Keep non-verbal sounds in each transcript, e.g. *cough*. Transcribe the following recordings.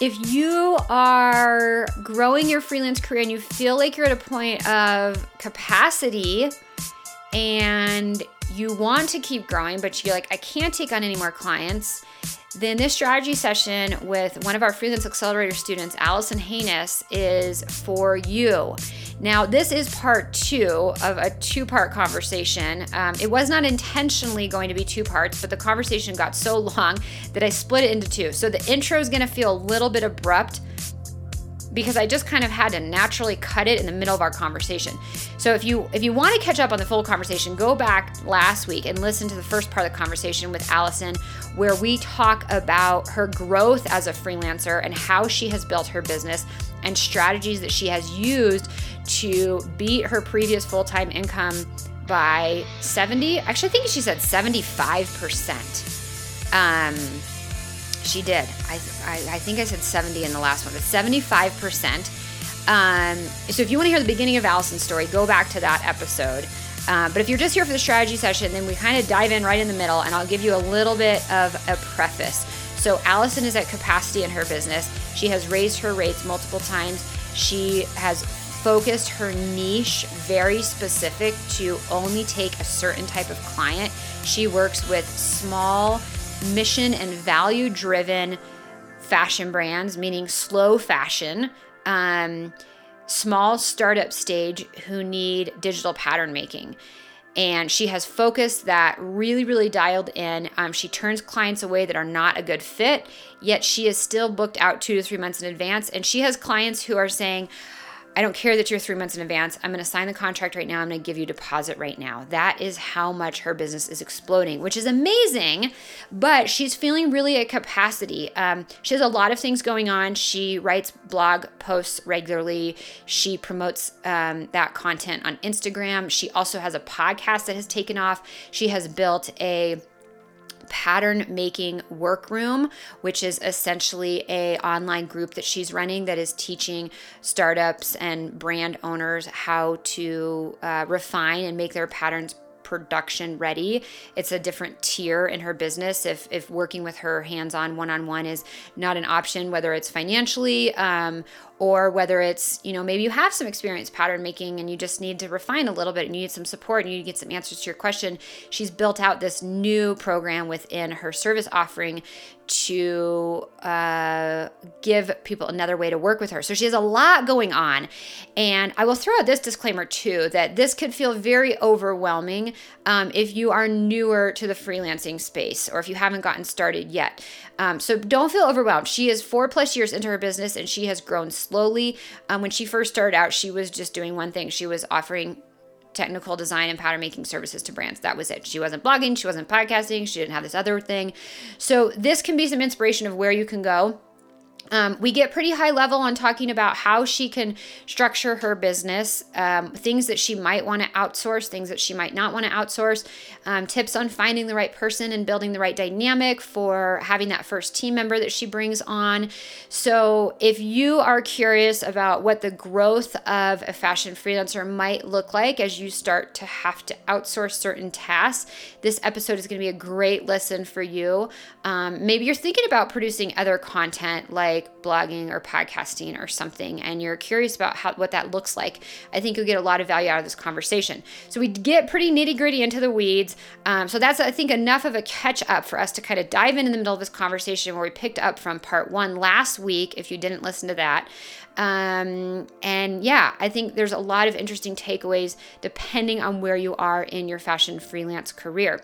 if you are growing your freelance career and you feel like you're at a point of capacity and you want to keep growing, but you're like, I can't take on any more clients, then this strategy session with one of our Freelance Accelerator students, Alison Hoenes, is for you. Now, this is part two of a two part conversation. Um, it was not intentionally going to be two parts, but the conversation got so long that I split it into two. So the intro is going to feel a little bit abrupt because I just kind of had to naturally cut it in the middle of our conversation. So if you if you want to catch up on the full conversation, go back last week and listen to the first part of the conversation with Alison where we talk about her growth as a freelancer and how she has built her business and strategies that she has used to beat her previous full-time income by 70, actually I think she said 75%. Um she did. I, I, I, think I said 70 in the last one, but 75%. Um, so if you want to hear the beginning of Alison's story, go back to that episode. Uh, but if you're just here for the strategy session, then we kind of dive in right in the middle, and I'll give you a little bit of a preface. So Alison is at capacity in her business. She has raised her rates multiple times. She has focused her niche very specific to only take a certain type of client. She works with small mission and value driven fashion brands, meaning slow fashion, um, small startup stage who need digital pattern making. And she has focused that really, really dialed in. Um, she turns clients away that are not a good fit, yet she is still booked out two to three months in advance. And she has clients who are saying, I don't care that you're three months in advance. I'm going to sign the contract right now. I'm going to give you deposit right now. That is how much her business is exploding, which is amazing. But she's feeling really at capacity. Um, she has a lot of things going on. She writes blog posts regularly. She promotes um, that content on Instagram. She also has a podcast that has taken off. She has built a pattern making workroom which is essentially a online group that she's running that is teaching startups and brand owners how to uh, refine and make their patterns production ready. It's a different tier in her business. If if working with her hands on one on one is not an option, whether it's financially um, or whether it's you know maybe you have some experience pattern making and you just need to refine a little bit and you need some support and you need to get some answers to your question she's built out this new program within her service offering to uh, give people another way to work with her. So she has a lot going on. And I will throw out this disclaimer too that this could feel very overwhelming um, if you are newer to the freelancing space or if you haven't gotten started yet. Um, so don't feel overwhelmed. She is four plus years into her business and she has grown slowly. Um, when she first started out, she was just doing one thing she was offering technical design and pattern making services to brands. That was it. She wasn't blogging, she wasn't podcasting, she didn't have this other thing. So, this can be some inspiration of where you can go um, we get pretty high level on talking about how she can structure her business, um, things that she might want to outsource, things that she might not want to outsource, um, tips on finding the right person and building the right dynamic for having that first team member that she brings on. So, if you are curious about what the growth of a fashion freelancer might look like as you start to have to outsource certain tasks, this episode is going to be a great listen for you. Um, maybe you're thinking about producing other content like like blogging or podcasting or something and you're curious about how what that looks like, I think you'll get a lot of value out of this conversation. So we get pretty nitty gritty into the weeds. Um, so that's I think enough of a catch up for us to kind of dive in in the middle of this conversation where we picked up from part one last week. If you didn't listen to that. Um, and yeah, I think there's a lot of interesting takeaways depending on where you are in your fashion freelance career.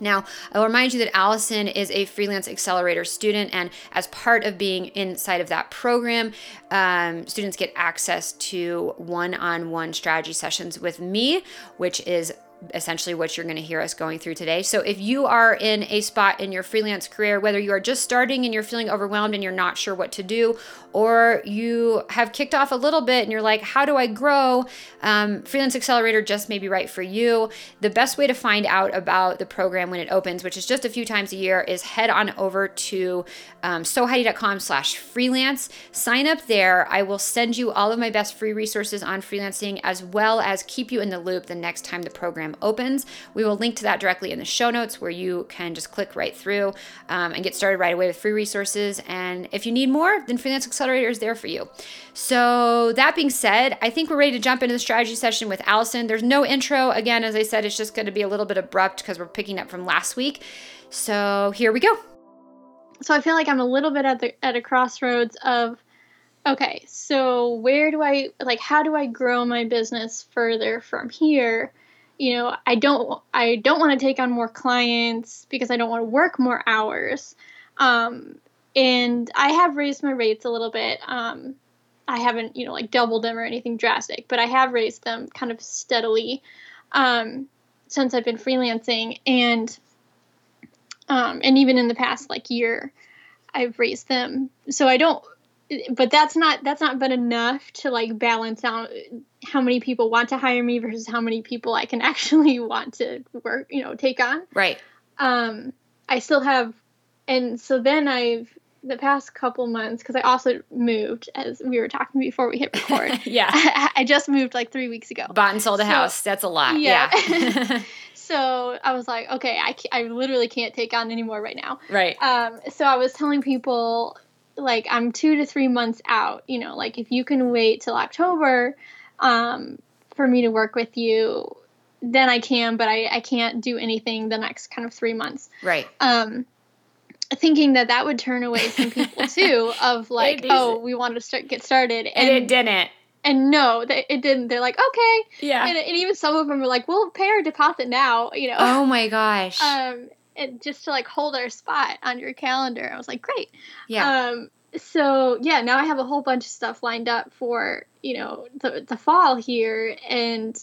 Now, I'll remind you that Alison is a freelance accelerator student, and as part of being inside of that program, um, students get access to one on one strategy sessions with me, which is essentially what you're going to hear us going through today. So, if you are in a spot in your freelance career, whether you are just starting and you're feeling overwhelmed and you're not sure what to do, or you have kicked off a little bit and you're like, how do I grow? Um, freelance Accelerator just may be right for you. The best way to find out about the program when it opens, which is just a few times a year, is head on over to um, sewheidi.com slash freelance. Sign up there. I will send you all of my best free resources on freelancing as well as keep you in the loop the next time the program program opens. We will link to that directly in the show notes where you can just click right through um, and get started right away with free resources. And if you need more, then Freelance Accelerator is there for you. So, that being said, I think we're ready to jump into the strategy session with Alison. There's no intro. Again, as I said, it's just going to be a little bit abrupt because we're picking up from last week. So, here we go. So, I feel like I'm a little bit at the at a crossroads of okay, so where do I like how do I grow my business further from here? You know, I don't I don't want to take on more clients because I don't want to work more hours. Um, and I have raised my rates a little bit. Um, I haven't, you know, like doubled them or anything drastic, but I have raised them kind of steadily um, since I've been freelancing, and um, and even in the past like year, I've raised them. So I don't but that's not that's not been enough to like balance out how many people want to hire me versus how many people I can *laughs* actually want to work, you know, take on. Right. Um I still have and so then I've the past couple months because I also moved as we were talking before we hit *laughs* record. yeah. *laughs* I, I, just moved like 3 weeks ago. Bought and sold a so, house. That's a lot. Yeah. yeah. so I was like, okay, I, I literally can't take on anymore right now. Right. Um so I was telling people like I'm two to three months out. You know, like if you can wait till October um, for me to work with you, then I can, but I, I can't do anything the next kind of three months. Right. Um, thinking that that would turn away some people *laughs* too of like, oh, we wanted to start get started, and, and it didn't. And no, they, it didn't. They're like, okay, yeah. And, and even some of them were like, we'll pay our deposit now. You know. Oh my gosh. *laughs* Um, and just to like hold our spot on your calendar. I was like, great. Yeah. Um, so yeah, now I have a whole bunch of stuff lined up for you know the the fall here, and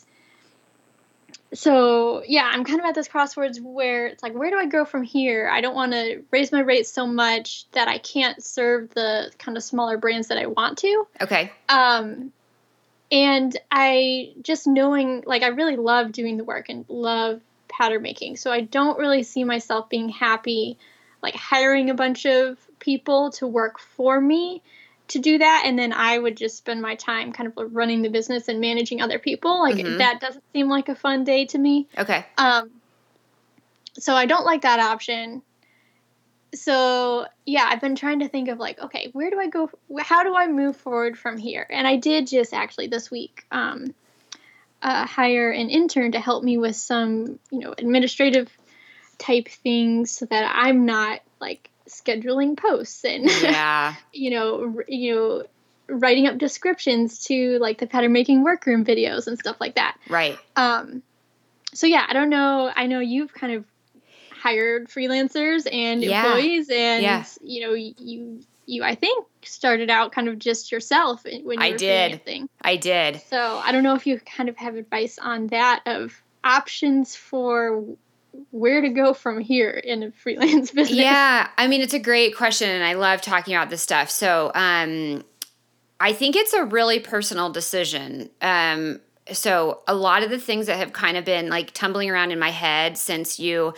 so yeah, I'm kind of at this crossroads where it's like, where do I go from here? I don't want to raise my rates so much that I can't serve the kind of smaller brands that I want to. Okay. Um, and I just knowing like I really love doing the work and love pattern making. So I don't really see myself being happy like hiring a bunch of people to work for me to do that and then I would just spend my time kind of running the business and managing other people. Like mm-hmm. that doesn't seem like a fun day to me. Okay. Um so I don't like that option. So, yeah, I've been trying to think of like, okay, where do I go how do I move forward from here? And I did just actually this week um uh, hire an intern to help me with some, you know, administrative type things so that I'm not like scheduling posts and yeah. *laughs* you know, you know, writing up descriptions to like the pattern making workroom videos and stuff like that. Right. Um so yeah, I don't know. I know you've kind of hired freelancers and yeah. employees and yeah. you know, you you I think started out kind of just yourself when you I were did. Freelancing. I did. So I don't know if you kind of have advice on that of options for where to go from here in a freelance *laughs* business. Yeah, I mean it's a great question and I love talking about this stuff. So, um I think it's a really personal decision. Um so a lot of the things that have kind of been like tumbling around in my head since you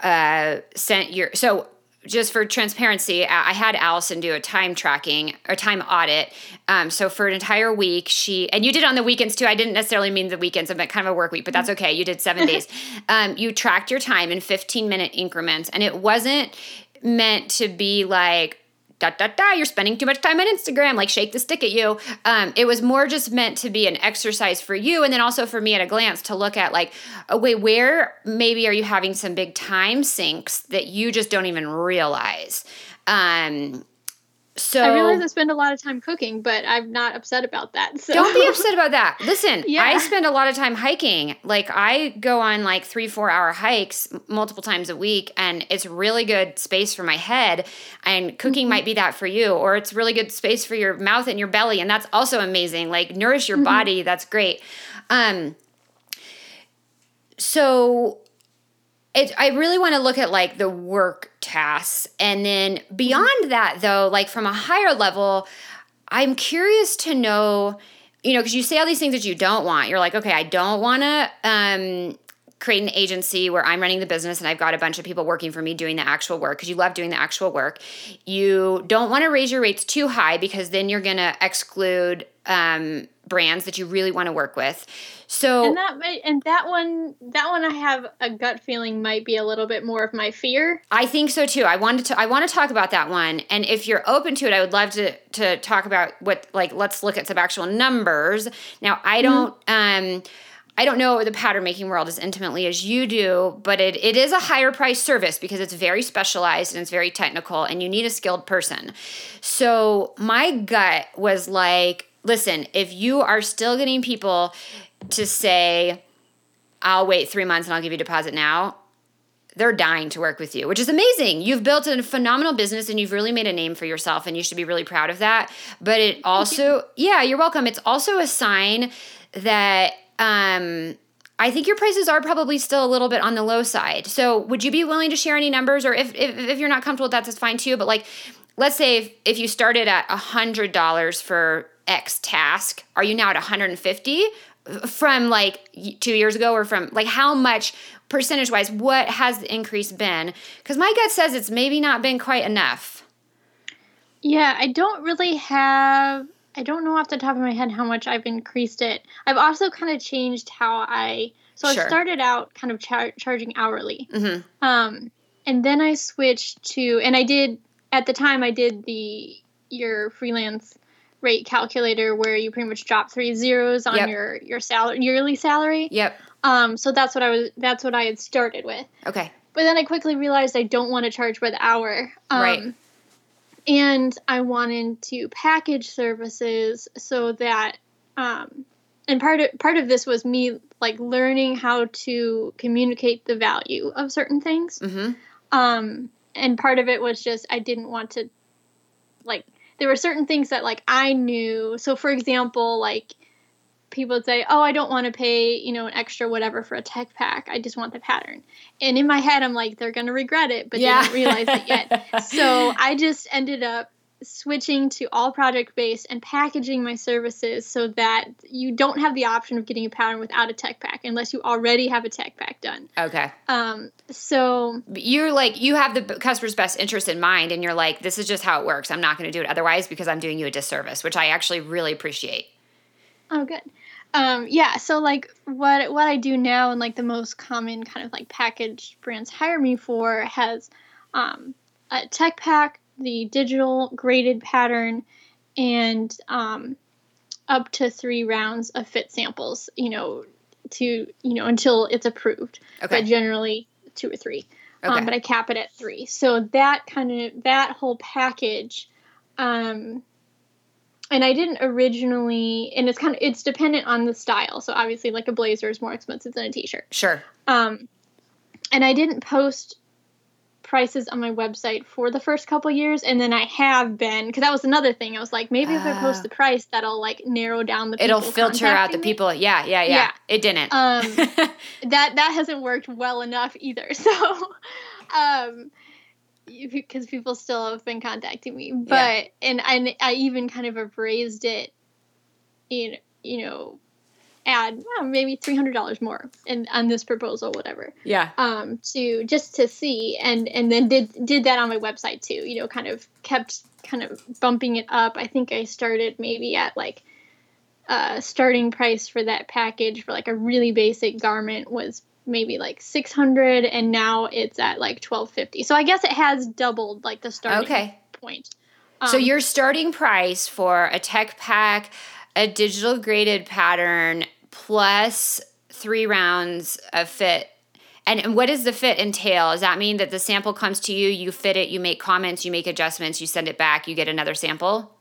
uh sent your so just for transparency, I had Alison do a time tracking or time audit. Um, so for an entire week, she and you did on the weekends too. I didn't necessarily mean the weekends. I meant kind of a work week, but that's mm-hmm. okay. You did seven days. *laughs* Um, you tracked your time in 15 minute increments, and it wasn't meant to be like you're spending too much time on instagram like shake the stick at you. Um, it was more just meant to be an exercise for you and then also for me at a glance to look at like oh wait where maybe are you having some big time sinks that you just don't even realize? Um, so I realize I spend a lot of time cooking, but I'm not upset about that. *laughs* So. Don't be upset about that. Listen, *laughs* yeah. I spend a lot of time hiking. Like I go on like three, four hour hikes multiple times a week, and it's really good space for my head. And cooking mm-hmm. might be that for you, or it's really good space for your mouth and your belly, and that's also amazing. Like nourish your mm-hmm. body. That's great. Um. So it, I really want to look at like the work tasks. And then beyond that, though, like from a higher level, I'm curious to know, you know, because you say all these things that you don't want. You're like, okay, I don't want to um, create an agency where I'm running the business and I've got a bunch of people working for me doing the actual work because you love doing the actual work. You don't want to raise your rates too high because then you're going to exclude um, brands that you really want to work with. So and that might, and that one that one I have a gut feeling might be a little bit more of my fear. I think so too. I wanted to I want to talk about that one. And if you're open to it, I would love to to talk about what like let's look at some actual numbers. Now, I don't mm-hmm. um I don't know the pattern making world as intimately as you do, but it, it is a higher price service because it's very specialized and it's very technical and you need a skilled person. So my gut was like, listen, if you are still getting people to say, I'll wait three months and I'll give you a deposit now, they're dying to work with you, which is amazing. You've built a phenomenal business and you've really made a name for yourself, and you should be really proud of that. But it also, yeah, you're welcome. It's also a sign that um, I think your prices are probably still a little bit on the low side. So, would you be willing to share any numbers, or if if, if you're not comfortable with that, that's fine too. But like, let's say if, if you started at a hundred dollars for X task, are you now at 150 from like two years ago, or from like how much percentage wise? What has the increase been? Because my gut says it's maybe not been quite enough. Yeah, I don't really have I don't know off the top of my head how much I've increased it. I've also kind of changed how I. So sure. I started out kind of char- charging hourly, mm-hmm. um, and then I switched to, and I did at the time I did the your freelance rate calculator where you pretty much drop three zeros on yep. your your salary yearly salary. Yep. Um, so that's what I was. That's what I had started with. Okay. But then I quickly realized I don't want to charge by the hour. Um, right and I wanted to package services so that um, and part of part of this was me like learning how to communicate the value of certain things. Mm-hmm. Um, and part of it was just I didn't want to like there were certain things that like I knew. So for example, like people would say, "Oh, I don't want to pay, you know, an extra whatever for a tech pack. I just want the pattern." And in my head, I'm like, "They're gonna regret it," but yeah. they don't realize it yet. *laughs* so I just ended up switching to all project based and packaging my services so that you don't have the option of getting a pattern without a tech pack unless you already have a tech pack done. Okay. Um so you're like you have the customer's best interest in mind and you're like this is just how it works. I'm not going to do it otherwise because I'm doing you a disservice, which I actually really appreciate. Oh good. Um, yeah, so like what what I do now and like the most common kind of like package brands hire me for has um, a tech pack, the digital graded pattern, and um, up to three rounds of fit samples. You know, to you know until it's approved. Okay. But generally two or three. Um, okay. Um, but I cap it at three. So that kind of that whole package um, and I didn't originally, and it's kind of it's dependent on the style. So obviously, like a blazer is more expensive than a t-shirt. Sure. Um, and I didn't post prices on my website for the first couple years, and then I have been because that was another thing. I was like, maybe if I post ah. the price, that'll like narrow down the. It'll filter out the me. people. Yeah, yeah, yeah, yeah. It didn't. Um, *laughs* that that hasn't worked well enough either. *laughs* So, um, because people still have been contacting me. But yeah. and I, I even kind of have raised it, in you know, add well, maybe three hundred dollars more in on this proposal, whatever. Yeah. Um, to just to see and and then did did that on my website too. You know, kind of kept kind of bumping it up. I think I started maybe at like. Uh, starting price for that package for like a really basic garment was maybe like 600 and now it's at like 1250 so i guess it has doubled like the starting okay. point um, so your starting price for a tech pack a digital graded pattern plus three rounds of fit and, and what does the fit entail does that mean that the sample comes to you you fit it you make comments you make adjustments you send it back you get another sample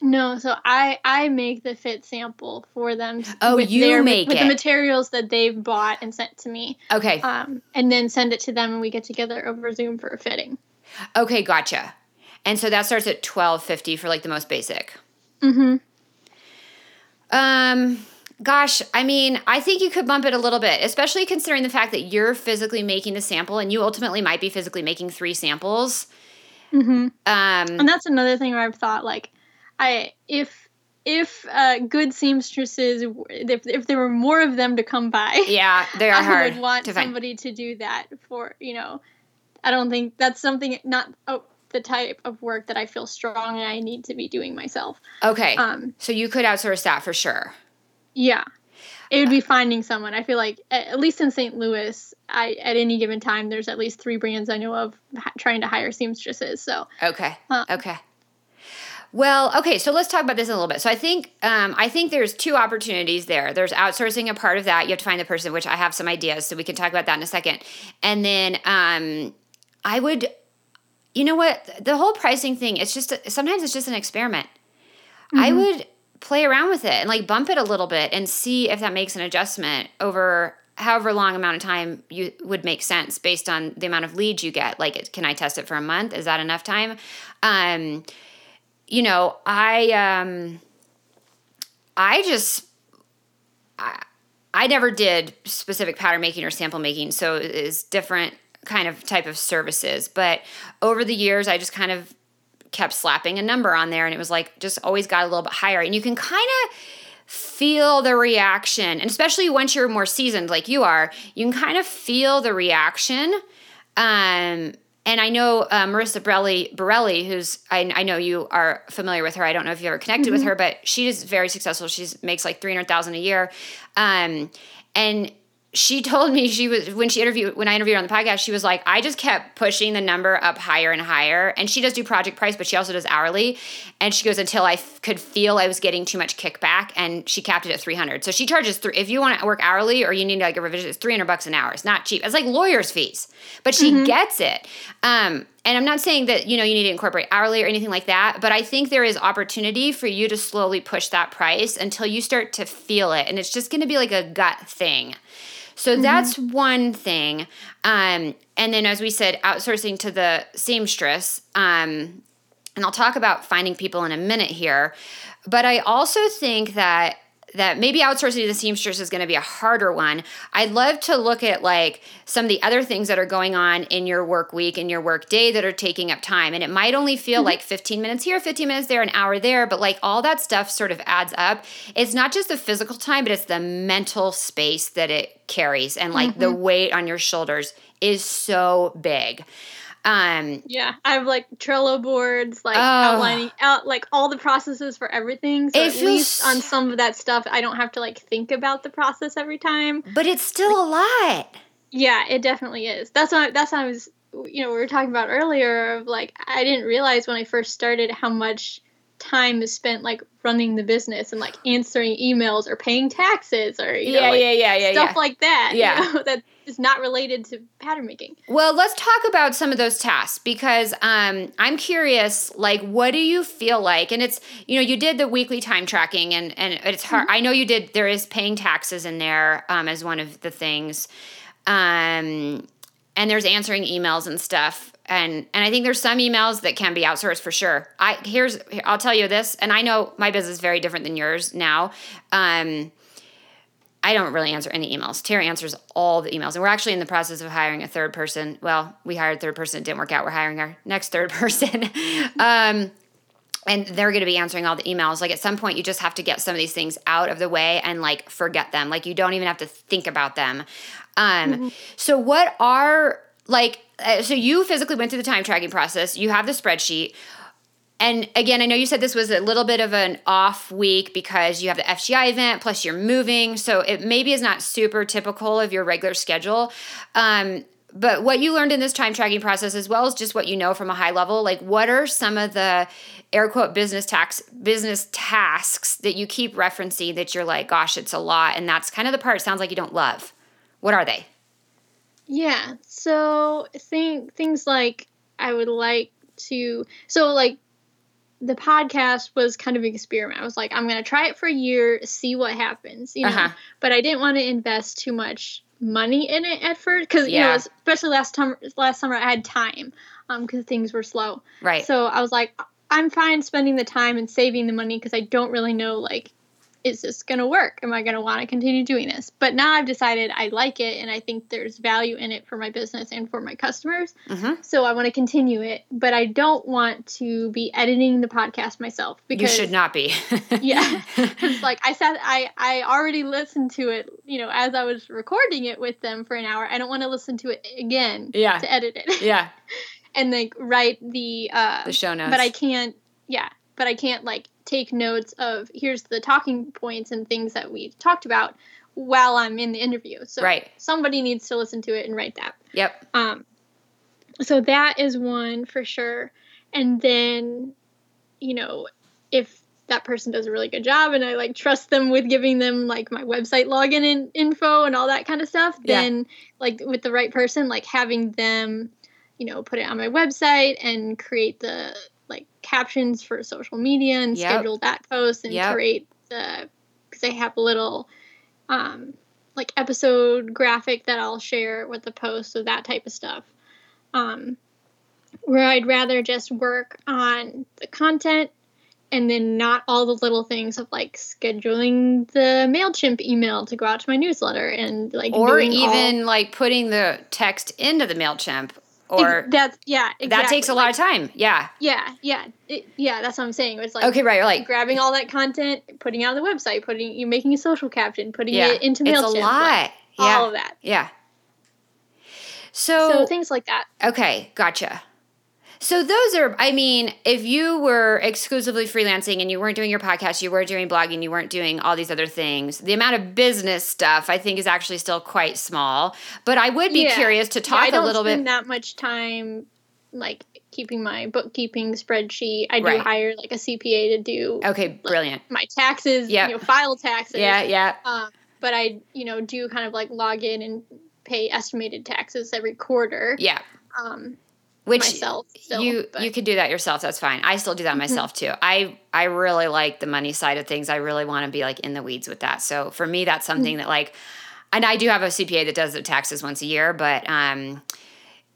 no, so I I make the fit sample for them. Oh, you their, make with it with the materials that they've bought and sent to me. Okay. Um, and then send it to them, and we get together over Zoom for a fitting. Okay, gotcha. And so that starts at twelve fifty for like the most basic. Mm-hmm. Um. Gosh, I mean, I think you could bump it a little bit, especially considering the fact that you're physically making the sample and you ultimately might be physically making three samples. Mm-hmm. Um, and that's another thing where I've thought like I if if uh, good seamstresses, if, if there were more of them to come by, yeah, they *laughs* are I hard. Would want to somebody to do that for you know. I don't think that's something not oh, the type of work that I feel strong and I need to be doing myself. Okay. Um. So you could outsource that for sure. Yeah. It would be finding someone. I feel like at least in St. Louis, I at any given time there's at least three brands I know of trying to hire seamstresses. So okay, uh, okay. Well, okay, so let's talk about this a little bit. So I think um, I think there's two opportunities there. There's outsourcing a part of that. You have to find the person, which I have some ideas, so we can talk about that in a second. And then um, I would, you know what, the whole pricing thing. It's just sometimes it's just an experiment. Mm-hmm. I would play around with it and like bump it a little bit and see if that makes an adjustment over however long amount of time you would make sense based on the amount of leads you get like can i test it for a month is that enough time um you know, I um I just I, I never did specific pattern making or sample making, so it's different kind of type of services. But over the years, I just kind of kept slapping a number on there, and it was like just always got a little bit higher. And you can kind of feel the reaction, and especially once you're more seasoned, like you are, you can kind of feel the reaction. Um, and I know uh, Marissa Borelli, Borelli who's I, I, know you are familiar with her. I don't know if you ever connected mm-hmm. with her, but she is very successful. She makes like three hundred thousand a year, um, and she told me she was when she interviewed when I interviewed her on the podcast, she was like, I just kept pushing the number up higher and higher. And she does do project price, but she also does hourly. And she goes until I f- could feel I was getting too much kickback, and she capped it at three hundred. So she charges three. If you want to work hourly or you need like a revision, it's three hundred bucks an hour. It's not cheap. It's like lawyers' fees, but she mm-hmm. gets it. Um, and I'm not saying that you know you need to incorporate hourly or anything like that, but I think there is opportunity for you to slowly push that price until you start to feel it, and it's just going to be like a gut thing. So mm-hmm. that's one thing. Um, and then, as we said, outsourcing to the seamstress. Um, and I'll talk about finding people in a minute here. But I also think that that maybe outsourcing to the seamstress is going to be a harder one. I'd love to look at like some of the other things that are going on in your work week and your work day that are taking up time. And it might only feel mm-hmm. like 15 minutes here, 15 minutes there, an hour there, but like all that stuff sort of adds up. It's not just the physical time, but it's the mental space that it carries and like mm-hmm. the weight on your shoulders is so big. Um, yeah, I have like Trello boards, like oh, outlining out like all the processes for everything. So at feels, least on some of that stuff, I don't have to like think about the process every time. But it's still like, a lot. Yeah, it definitely is. That's what that's what I was. You know, we were talking about earlier. Of like, I didn't realize when I first started how much time is spent like running the business and like answering emails or paying taxes or you know, yeah, like, yeah, yeah, yeah, stuff yeah. like that. Yeah, you know, *laughs* that is not related to pattern making. Well, let's talk about some of those tasks because um, I'm curious. Like, what do you feel like? And it's you know you did the weekly time tracking and and it's hard. Mm-hmm. I know you did. There is paying taxes in there um, as one of the things. Um, and there's answering emails and stuff and and I think there's some emails that can be outsourced for sure. I here's I'll tell you this, and I know my business is very different than yours now. Um, I don't really answer any emails. Tara answers all the emails, and we're actually in the process of hiring a third person. Well, we hired third person, it didn't work out. We're hiring our next third *laughs* person. um, and they're going to be answering all the emails like at some point you just have to get some of these things out of the way and like forget them like you don't even have to think about them um mm-hmm. so what are like uh, so you physically went through the time tracking process you have the spreadsheet and again i know you said this was a little bit of an off week because you have the fgi event plus you're moving. So it maybe is not super typical of your regular schedule. Um, but what you learned in this time tracking process as well as just what you know from a high level like what are some of the air quote business tax business tasks that you keep referencing that you're like gosh it's a lot and that's kind of the part sounds like you don't love. What are they? Yeah. So think things like I would like to so like the podcast was kind of an experiment. I was like, I'm gonna try it for a year, see what happens, you know. Uh-huh. But I didn't want to invest too much money in it at first because yeah. you know, especially last time last summer I had time um because things were slow. Right. So I was like, I'm fine spending the time and saving the money because I don't really know like is this going to work? Am I going to want to continue doing this? But now I've decided I like it and I think there's value in it for my business and for my customers. Mm-hmm. So I want to continue it, but I don't want to be editing the podcast myself because you should not be. *laughs* yeah. *laughs* Cuz like I said I I already listened to it, you know, as I was recording it with them for an hour. I don't want to listen to it again yeah. to edit it. Yeah. *laughs* and like write the uh the show notes. But I can't yeah but I can't like take notes of here's the talking points and things that we talked about while I'm in the interview. So Right. somebody needs to listen to it and write that. Yep. Um, so that is one for sure. And then, you know, if that person does a really good job and I like trust them with giving them like my website login in, info and all that kind of stuff, Yeah. then like with the right person, like having them, you know, put it on my website and create the captions for social media and Yep. schedule that post and Yep. create the because I have a little um like episode graphic that I'll share with the post, so that type of stuff. Um, where I'd rather just work on the content and then not all the little things of like scheduling the MailChimp email to go out to my newsletter and like Or doing all- even like putting the text into the MailChimp or that's yeah exactly. that takes a lot of time. Yeah. yeah yeah it, yeah that's what I'm saying it's like Okay, right. You're like, grabbing all that content putting it on the website putting you making a social caption putting yeah. it into mailchimp it's a like, lot. yeah. all of that Yeah. so So, things like that okay, gotcha. So those are, I mean, if you were exclusively freelancing and you weren't doing your podcast, you weren't doing blogging, you weren't doing all these other things, the amount of business stuff I think is actually still quite small. But I would be Yeah. curious to Yeah, talk I don't a little spend bit. that much time like keeping my bookkeeping spreadsheet. I do Right. hire like a CPA to do Okay, brilliant. my taxes, Yep. you know, file taxes. Yeah, yeah. Um, but I, you know, do kind of like log in and pay estimated taxes every quarter. Yeah. Um, Which myself. Still, you but- you could do that yourself. That's fine. I still do that myself too. I I really like the money side of things. I really want to be like in the weeds with that. So for me, that's something that like, and I do have a CPA that does the taxes once a year, but um,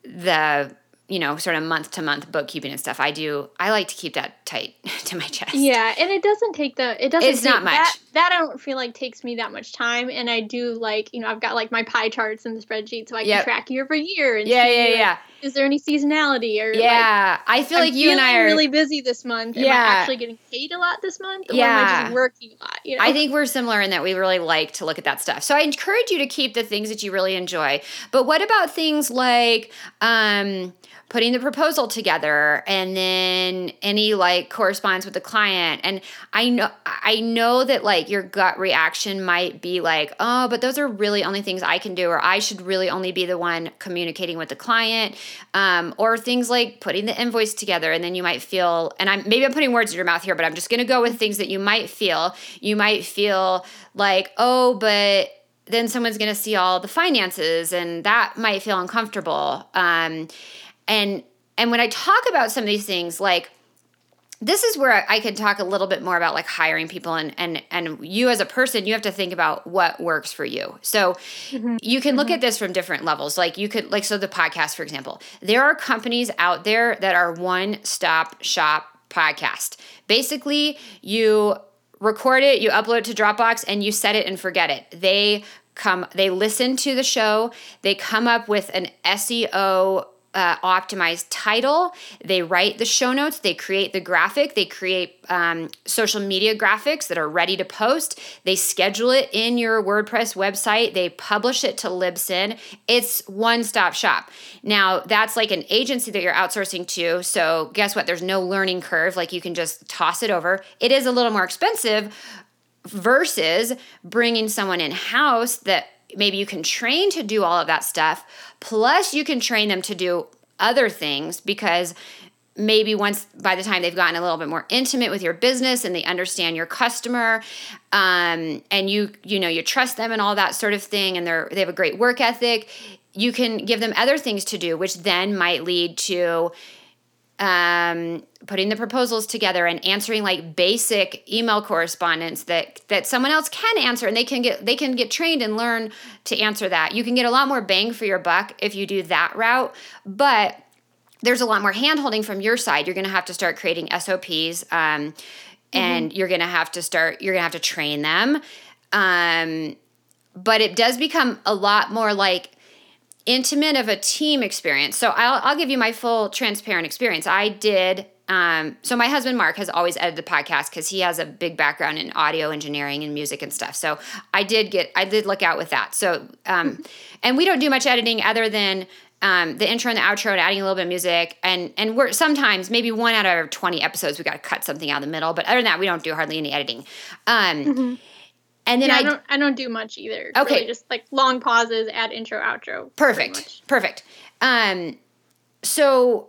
the you know sort of month to month bookkeeping and stuff. I do. I like to keep that tight *laughs* to my chest. Yeah, and it doesn't take the it doesn't. It's not take- That, much. that I don't feel like takes me that much time, and I do like you know I've got like my pie charts and the spreadsheet, so I Yep. can track year over year. And Yeah, yeah, like, yeah, Is there any seasonality or like, yeah. I feel I'm like you and I are really busy this month. Am Yeah. I actually getting paid a lot this month, or am I Yeah. just working a lot? You know, I think we're similar in that we really like to look at that stuff. So I encourage you to keep the things that you really enjoy. But what about things like um, putting the proposal together and then any like correspondence with the client? And I know I know that like your gut reaction might be like, oh, but those are really only things I can do, or I should really only be the one communicating with the client, um, or things like putting the invoice together. And then you might feel, and I'm maybe I'm putting words in your mouth here, but I'm just gonna go with things that you might feel. You might feel like, oh, but then someone's going to see all the finances and that might feel uncomfortable um, and and when i talk about some of these things like this is where I could talk a little bit more about like hiring people and and and you as a person you have to think about what works for you. So mm-hmm. you can look mm-hmm. at this from different levels. Like you could like so the podcast for example. There are companies out there that are one-stop shop podcast. Basically, you record it, you upload it to Dropbox and you set it and forget it. They come they listen to the show, they come up with an SEO uh, optimized title. They write the show notes. They create the graphic. They create um, social media graphics that are ready to post. They schedule it in your WordPress website. They publish it to Libsyn. It's one stop shop. Now, that's like an agency that you're outsourcing to. So, guess what? There's no learning curve. Like, you can just toss it over. It is a little more expensive versus bringing someone in house that maybe you can train to do all of that stuff plus you can train them to do other things because maybe once by the time they've gotten a little bit more intimate with your business and they understand your customer um, and you you know you trust them and all that sort of thing and they're they have a great work ethic you can give them other things to do which then might lead to um, putting the proposals together and answering like basic email correspondence that that someone else can answer and they can get they can get trained and learn to answer that. You can get a lot more bang for your buck if you do that route, but there's a lot more handholding from your side. You're going to have to start creating SOPs, um, and you're going to have to start. You're going to have to train them, um, but it does become a lot more like intimate of a team experience. So I'll, I'll give you my full transparent experience. I did. Um, so my husband Mark has always edited the podcast because he has a big background in audio engineering and music and stuff. So I did get I did look out with that. So um, and we don't do much editing other than um, the intro and the outro and adding a little bit of music and and we're sometimes maybe one out of 20 episodes we got to cut something out of the middle but other than that we don't do hardly any editing um, Mhm. And then yeah, I, I, don't I don't do much either. Okay. Really just like long pauses, add intro, outro. perfect perfect um, so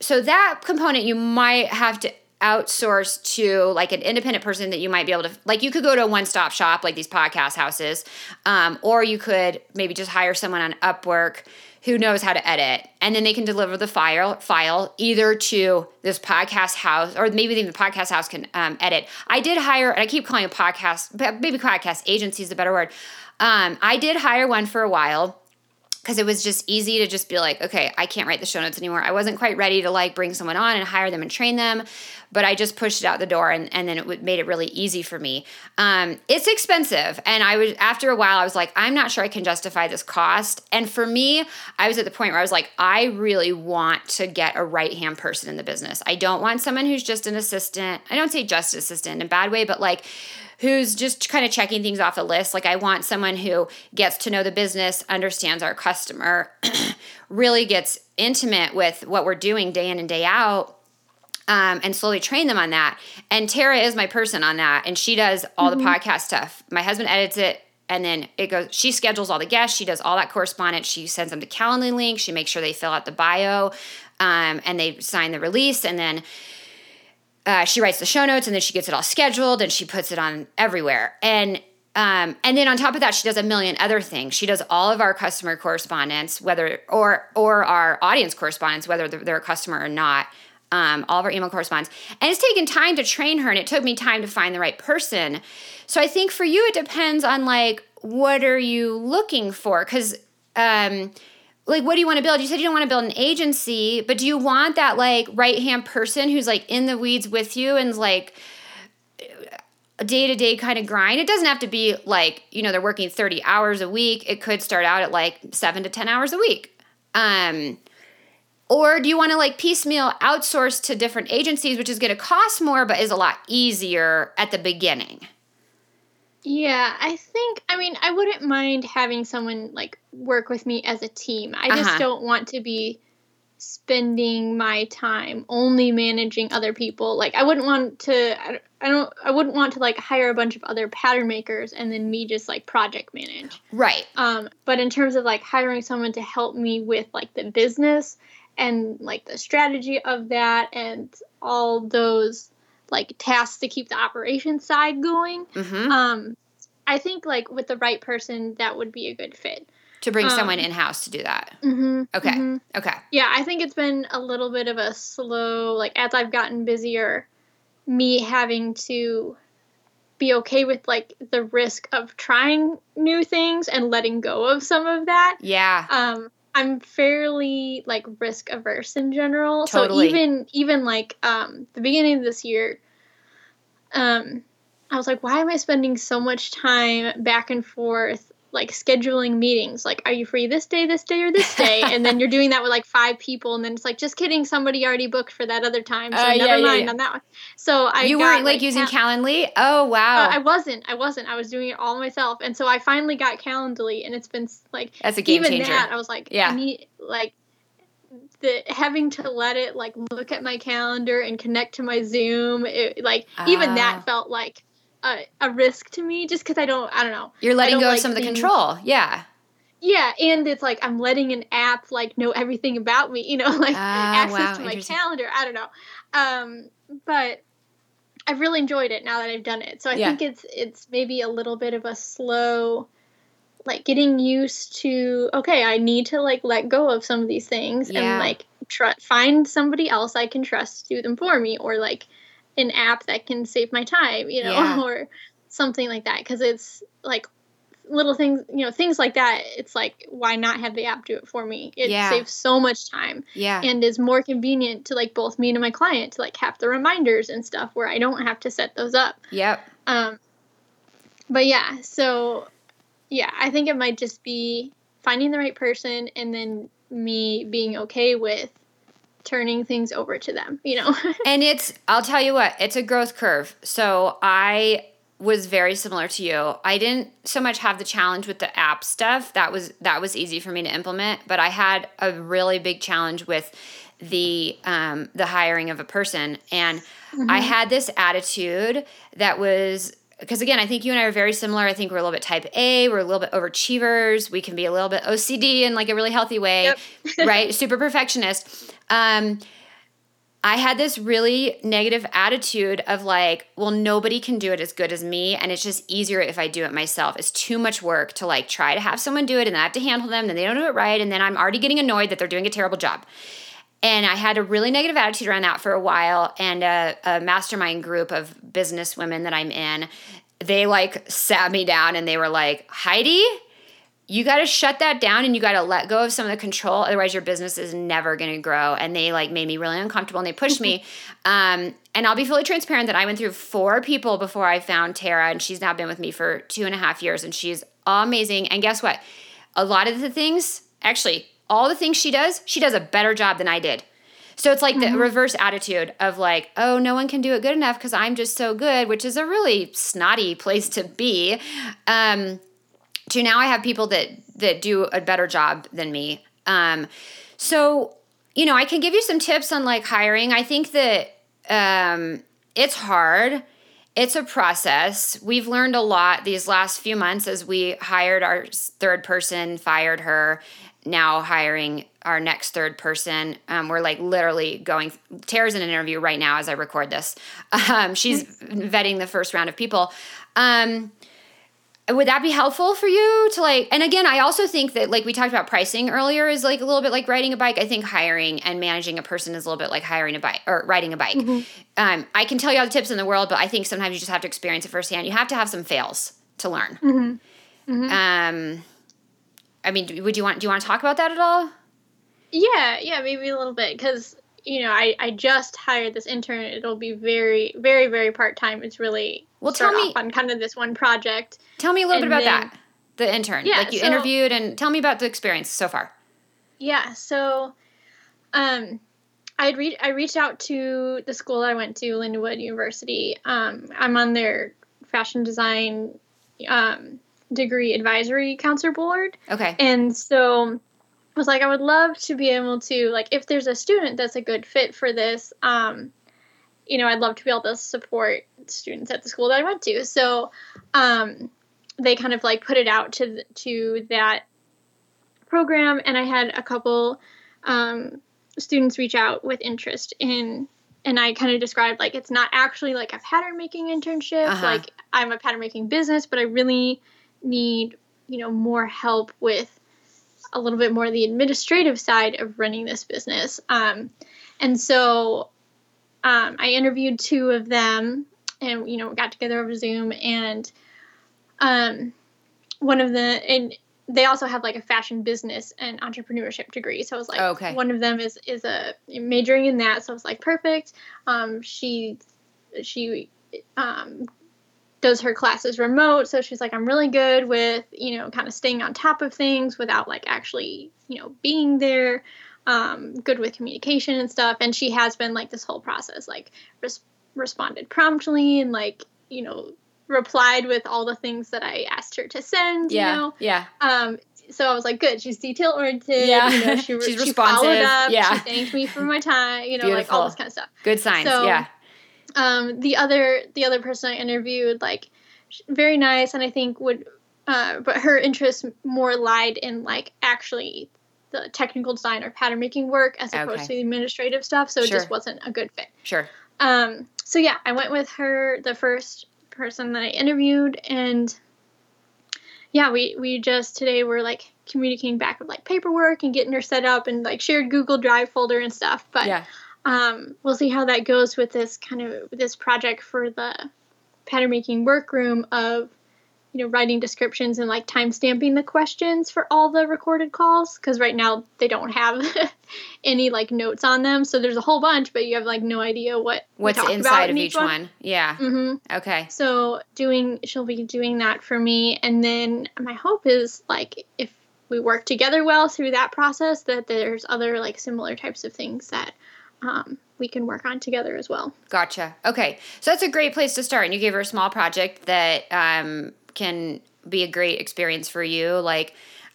so that component you might have to outsource to like an independent person that you might be able to like you could go to a one-stop shop like these podcast houses um, or you could maybe just hire someone on upwork who knows how to edit. And then they can deliver the file file either to this podcast house or maybe even the podcast house can um, edit. I did hire and i keep calling it podcast maybe podcast agency is the better word. Um, i did hire one for a while because it was just easy to just be like, okay, I can't write the show notes anymore. I wasn't quite ready to like bring someone on and hire them and train them, but I just pushed it out the door and, and then it made it really easy for me. Um, it's expensive. And I was, after a while, I was like, I'm not sure I can justify this cost. And for me, I was at the point where I was like, I really want to get a right hand person in the business. I don't want someone who's just an assistant. I don't say just assistant in a bad way, but like, who's just kind of checking things off the list. Like I want someone who gets to know the business, understands our customer, *clears throat* really gets intimate with what we're doing day in and day out. Um, and slowly train them on that. And Tara is my person on that, and she does all the podcast stuff. My husband edits it, and then it goes. She schedules all the guests. She does all that correspondence. She sends them the Calendly link. She makes sure they fill out the bio, um, and they sign the release, and then uh, she writes the show notes and then she gets it all scheduled and she puts it on everywhere and um, and then on top of that she does a million other things she does all of our customer correspondence whether or or our audience correspondence whether they're, they're a customer or not um, all of our email correspondence. And it's taken time to train her and it took me time to find the right person. So i think for you it depends on like what are you looking for? Because um, like what do you want to build? You said you don't want to build an agency but do you want that like right hand person who's like in the weeds with you and like a day-to-day kind of grind? It doesn't have to be like you know they're working 30 hours a week. It could start out at like 7 to 10 hours a week. Um or do you want to like piecemeal outsource to different agencies which is going to cost more but is a lot easier at the beginning Yeah, I think I mean I wouldn't mind having someone like work with me as a team. I just Uh-huh. don't want to be spending my time only managing other people. Like I wouldn't want to I don't- I don't I wouldn't want to like hire a bunch of other pattern makers and then me just like project manage. right Um but in terms of like hiring someone to help me with like the business and like the strategy of that and all those like tasks to keep the operation side going. Mm-hmm. um i think like with the right person that would be a good fit. To bring um, someone in-house to do that. Mm-hmm, okay. okay. Yeah i think it's been a little bit of a slow like as i've gotten busier me having to be okay with like the risk of trying new things and letting go of some of that. Yeah. Um i'm fairly like risk averse in general Totally. so even even like um the beginning of this year um i was like why am i spending so much time back and forth like scheduling meetings like are you free this day this day or this day *laughs* and then you're doing that with like five people and then it's like just kidding somebody already booked for that other time so Uh, yeah, never yeah, mind yeah. on that one so i you got, weren't like, using Cal- calendly oh wow uh, I wasn't. I wasn't. I was doing it all myself, and so I finally got Calendly, and it's been like as a game even changer. that. I was like, Yeah. Need like the having to let it like look at my calendar and connect to my Zoom. It, like even Ah. that felt like a, a risk to me, just because I don't. I don't know. You're letting go of like some of the control. Yeah. Yeah, and it's like I'm letting an app like know everything about me. *laughs* You know, like Ah, access wow, to my calendar. I don't know. Um, but I've really enjoyed it now that I've done it. So I Yeah. think it's it's maybe a little bit of a slow like getting used to okay, I need to like let go of some of these things Yeah. and like tr- find somebody else I can trust to do them for me or like an app that can save my time, you know, Yeah. *laughs* or something like that cuz it's like little things, you know, things like that. It's like why not have the app do it for me? It Yeah. saves so much time Yeah. and is more convenient to like both me and my client to like have the reminders and stuff where I don't have to set those up. Yep. Um, but yeah, so yeah, I think it might just be finding the right person and then me being okay with turning things over to them, you know? *laughs* And it's I'll tell you what, it's a growth curve. So I was very similar to you. I didn't so much have the challenge with the app stuff. That was that was easy for me to implement, but I had a really big challenge with the um, the hiring of a person, and mm-hmm. I had this attitude that was because again, I think you and I are very similar. I think we're a little bit type A, we're a little bit overachievers. We can be a little bit OCD in like a really healthy way, yep. *laughs* right? Super perfectionist. Um, I had this really negative attitude of like, well, nobody can do it as good as me. And it's just easier if I do it myself. It's too much work to like try to have someone do it and then I have to handle them, then they don't do it right. And then I'm already getting annoyed that they're doing a terrible job. And I had a really negative attitude around that for a while. And a, a mastermind group of business women that I'm in, they like sat me down and they were like, Heidi, you got to shut that down and you got to let go of some of the control otherwise your business is never going to grow. And they like made me really uncomfortable and they pushed me. *laughs* Um, and i'll be fully transparent that i went through four people before i found tara and she's now been with me for two and a half years and she's amazing. And guess what? A lot of the things actually all the things she does she does a better job than i did so it's like mm-hmm. the reverse attitude of like, oh, no one can do it good enough because I'm just so good, which is a really snotty *laughs* place to be. Um, to now I have people that that do a better job than me. Um, so you know, I can give you some tips on like hiring. I think that um, it's hard. It's a process. We've learned a lot these last few months as we hired our third person, fired her, now hiring our next third person. Um, we're like literally going. Tara's in an interview right now as I record this. Um, she's vetting the first round of people. Um, would that be helpful for you to like and again i also think that like we talked about pricing earlier is like a little bit like riding a bike i think hiring and managing a person is a little bit like hiring a bike or riding a bike mm-hmm. um, i can tell you all the tips in the world but i think sometimes you just have to experience it firsthand you have to have some fails to learn mm-hmm. Mm-hmm. I mean would you want do you want to talk about that at all yeah yeah maybe a little bit because you know I, I just hired this intern it'll be very very very part-time it's really well, tell me on kind of this one project. Tell me a little bit about then, that. The intern, yeah, like you so, interviewed, and tell me about the experience so far. Yeah, so, um, I read I reached out to the school I went to, Lindenwood University. Um, I'm on their fashion design um, degree advisory counselor board. Okay. And so I was like, I would love to be able to like if there's a student that's a good fit for this, um, you know, I'd love to be able to support students at the school that I went to. So um, they kind of like put it out to to that program, and I had a couple um, students reach out with interest in. And I kind of described like it's not actually like a pattern making internship. Uh-huh. Like I'm a pattern making business, but I really need you know more help with a little bit more the administrative side of running this business. Um, and so um, I interviewed two of them, and you know, got together over Zoom, and um, one of the and they also have like a fashion business and entrepreneurship degree. So I was like, okay. one of them is is a majoring in that. So I was like, perfect. Um, she she um, does her classes remote, so she's like, I'm really good with you know kind of staying on top of things without like actually you know being there um, good with communication and stuff. And she has been like this whole process, like res- responded promptly and like, you know, replied with all the things that I asked her to send, yeah, you know? Yeah. Um, so I was like, good. She's detail oriented. Yeah. You know, *laughs* she, She's she responsive. followed up. Yeah. She thanked me for my time. You know, Beautiful. like all this kind of stuff. Good signs. So, yeah. Um, the other the other person I interviewed, like, very nice, and I think would, uh, but her interest more lied in like actually the technical design or pattern making work as opposed okay. to the administrative stuff. So sure. it just wasn't a good fit. Sure. Um, so yeah, I went with her, the first person that I interviewed, and yeah, we we just today were like communicating back with like paperwork and getting her set up and like shared Google Drive folder and stuff. But yeah. Um, we'll see how that goes with this kind of this project for the pattern making workroom of you know, writing descriptions and like time stamping the questions for all the recorded calls because right now they don't have *laughs* any like notes on them. So there's a whole bunch, but you have like no idea what what's inside of each one. one. Yeah. Mm-hmm. Okay. So doing, she'll be doing that for me, and then my hope is like if we work together well through that process, that there's other like similar types of things that um, we can work on together as well. Gotcha. Okay. So that's a great place to start. And you gave her a small project that um, can be a great experience for you. Like,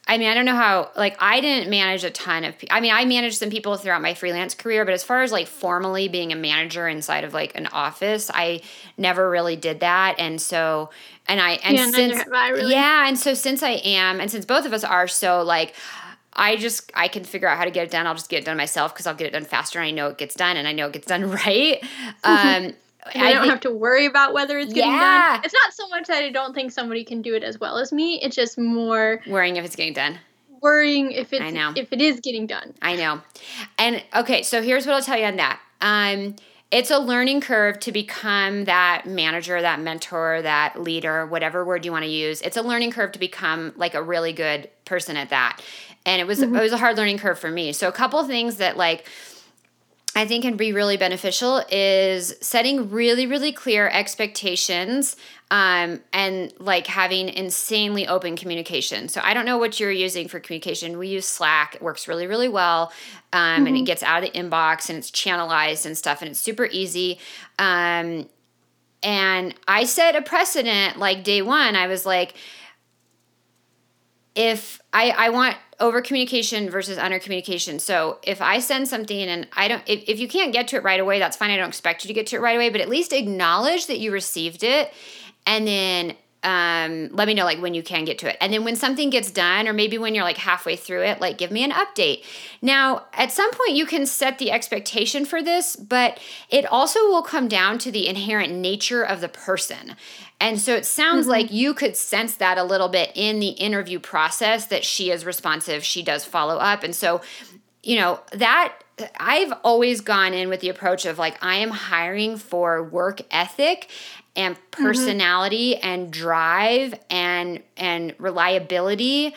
I mean, I don't know how, like, I didn't manage a ton of, I mean, I managed some people throughout my freelance career, but as far as like formally being a manager inside of like an office, I never really did that. And so, and I, and yeah, since, I, really. yeah, and so since I am, and since both of us are so like, I just I can figure out how to get it done. I'll just get it done myself because I'll get it done faster and I know it gets done and I know it gets done *laughs* right. Um, *laughs* I don't think, have to worry about whether it's getting yeah. done. It's not so much that I don't think somebody can do it as well as me. It's just more worrying if it's getting done. Worrying if it's I know. if it is getting done. I know. And okay, so here's what I'll tell you on that. Um, it's a learning curve to become that manager, that mentor, that leader, whatever word you want to use. It's a learning curve to become like a really good person at that. And it was mm-hmm. it was a hard learning curve for me. So a couple things that like I think can be really beneficial is setting really, really clear expectations um, and like having insanely open communication. So I don't know what you're using for communication. We use Slack. It works really, really well. Um, mm-hmm. And it mm-hmm. gets out of the inbox and it's channelized and stuff and it's super easy. Um, and I set a precedent like day one. I was like, if I, I want over communication versus under communication. So if I send something and I don't, if, if you can't get to it right away, that's fine. I don't expect you to get to it right away, but at least acknowledge that you received it and then um, let me know like when you can get to it. And then when something gets done, or maybe when you're like halfway through it, like give me an update. Now, at some point, you can set the expectation for this, but it also will come down to the inherent nature of the person. And so it sounds mm-hmm. like you could sense that a little bit in the interview process that she is responsive, she does follow up. And so, you know, that I've always gone in with the approach of like, I am hiring for work ethic and mm-hmm. personality mm-hmm. and drive and and reliability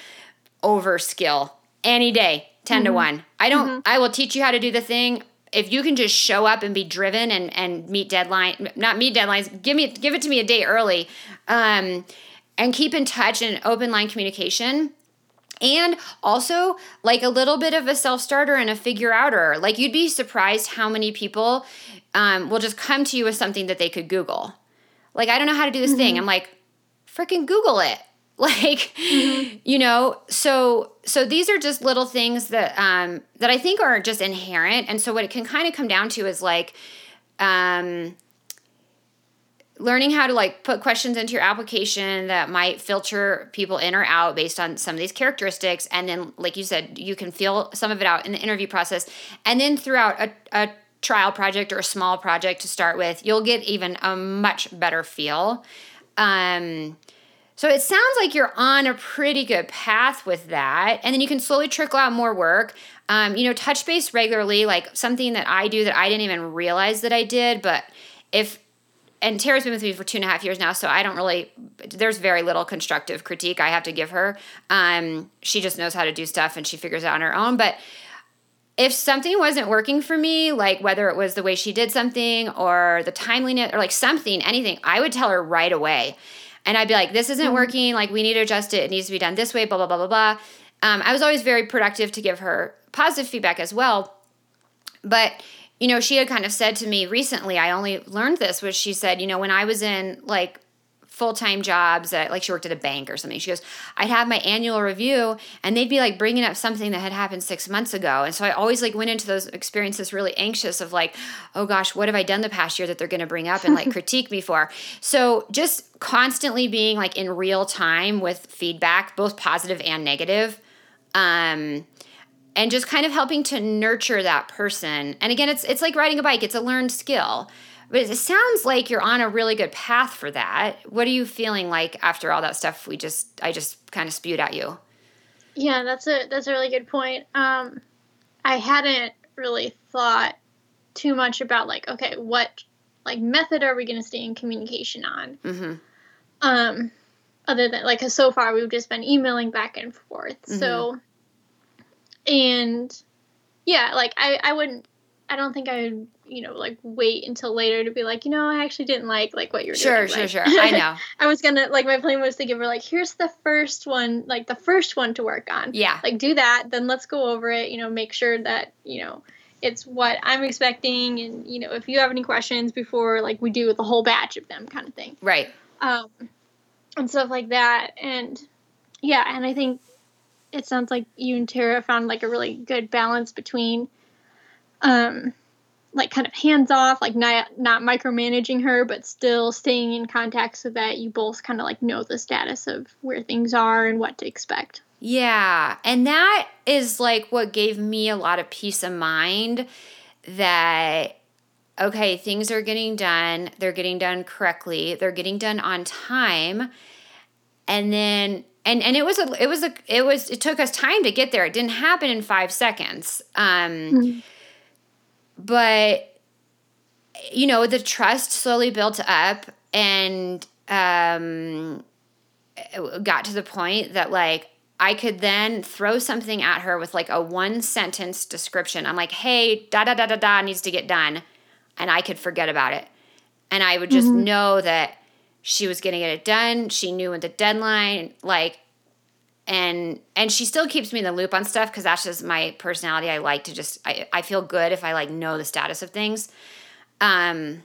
over skill any day 10 mm-hmm. to 1 i don't mm-hmm. i will teach you how to do the thing if you can just show up and be driven and and meet deadline not meet deadlines give me give it to me a day early um, and keep in touch and open line communication. And also like a little bit of a self starter and a figure outer. Like you'd be surprised how many people um, will just come to you with something that they could google. Like i don't know how to do this mm-hmm. thing i'm like freaking google it *laughs* like mm-hmm. you know so so these are just little things that um that i think are just inherent. And so what it can kind of come down to is like um learning how to like put questions into your application that might filter people in or out based on some of these characteristics. And then like you said you can feel some of it out in the interview process. And then throughout a, a trial project or a small project to start with you'll get even a much better feel. Um so it sounds like you're on a pretty good path with that. And then you can slowly trickle out more work. Um, you know, touch base regularly, like something that I do that I didn't even realize that I did. But if, and Tara's been with me for two and a half years now, so I don't really, there's very little constructive critique I have to give her. Um, she just knows how to do stuff and she figures it out on her own. But if something wasn't working for me, like whether it was the way she did something or the timeliness or like something, anything, I would tell her right away and I'd be like, this isn't mm-hmm. working. Like, we need to adjust it. It needs to be done this way, blah, blah, blah, blah, blah. Um, I was always very productive to give her positive feedback as well. But, you know, she had kind of said to me recently, I only learned this, was she said, you know, when I was in like full time jobs at like she worked at a bank or something. She goes, I'd have my annual review and they'd be like bringing up something that had happened six months ago. And so I always like went into those experiences really anxious of like, oh gosh, what have I done the past year that they're going to bring up and like *laughs* critique me for? So just constantly being like in real time with feedback, both positive and negative. Um, and just kind of helping to nurture that person. And again, it's it's like riding a bike. It's a learned skill. But it sounds like you're on a really good path for that. What are you feeling like after all that stuff we just I just kind of spewed at you? Yeah, that's a that's a really good point. Um, I hadn't really thought too much about like okay, what like method are we going to stay in communication on? Mm-hmm. Um, other than like cause so far we've just been emailing back and forth. Mm-hmm. So, and yeah, like I I wouldn't I don't think I would, you know, like wait until later to be like, you know, I actually didn't like like what you were sure, doing. Sure, sure, sure. *laughs* I know. I was gonna like my plan was to give her like, here's the first one, like the first one to work on. Yeah. Like do that, then let's go over it. You know, make sure that you know it's what I'm expecting, and you know, if you have any questions before like we do the whole batch of them, kind of thing. Right. Um, and stuff like that, and yeah, and I think it sounds like you and Tara found like a really good balance between, um, like kind of hands off, like not not micromanaging her, but still staying in contact so that you both kind of like know the status of where things are and what to expect. Yeah. And that is like what gave me a lot of peace of mind that, okay, things are getting done. They're getting done correctly. They're getting done on time. And then, and, and it was a, it was a, it was, it took us time to get there. It didn't happen in five seconds. Um, mm-hmm. But you know, the trust slowly built up and, um, got to the point that like I could then throw something at her with like a one sentence description. I'm like, hey, da da da da da needs to get done. And I could forget about it. And I would just mm-hmm. know that she was going to get it done. She knew when the deadline, like, and and she still keeps me in the loop on stuff because that's just my personality. I like to just I, I feel good if I like know the status of things. Um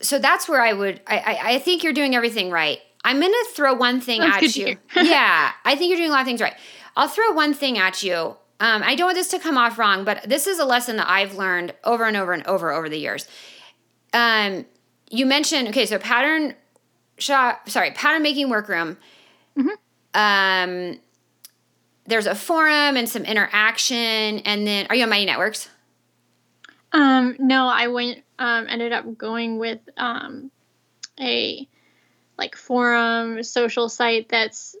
so that's where I would I, I, I think you're doing everything right. I'm to throw one thing That's at you. *laughs* yeah, I think you're doing a lot of things right. I'll throw one thing at you. Um, I don't want this to come off wrong, but this is a lesson that I've learned over and over and over over the years. Um, you mentioned okay, so pattern shop, sorry, pattern making workroom. Mm-hmm. Um, there's a forum and some interaction, and then are you on Mighty Networks? Um, no, I went. Um, ended up going with um, a like forum social site that's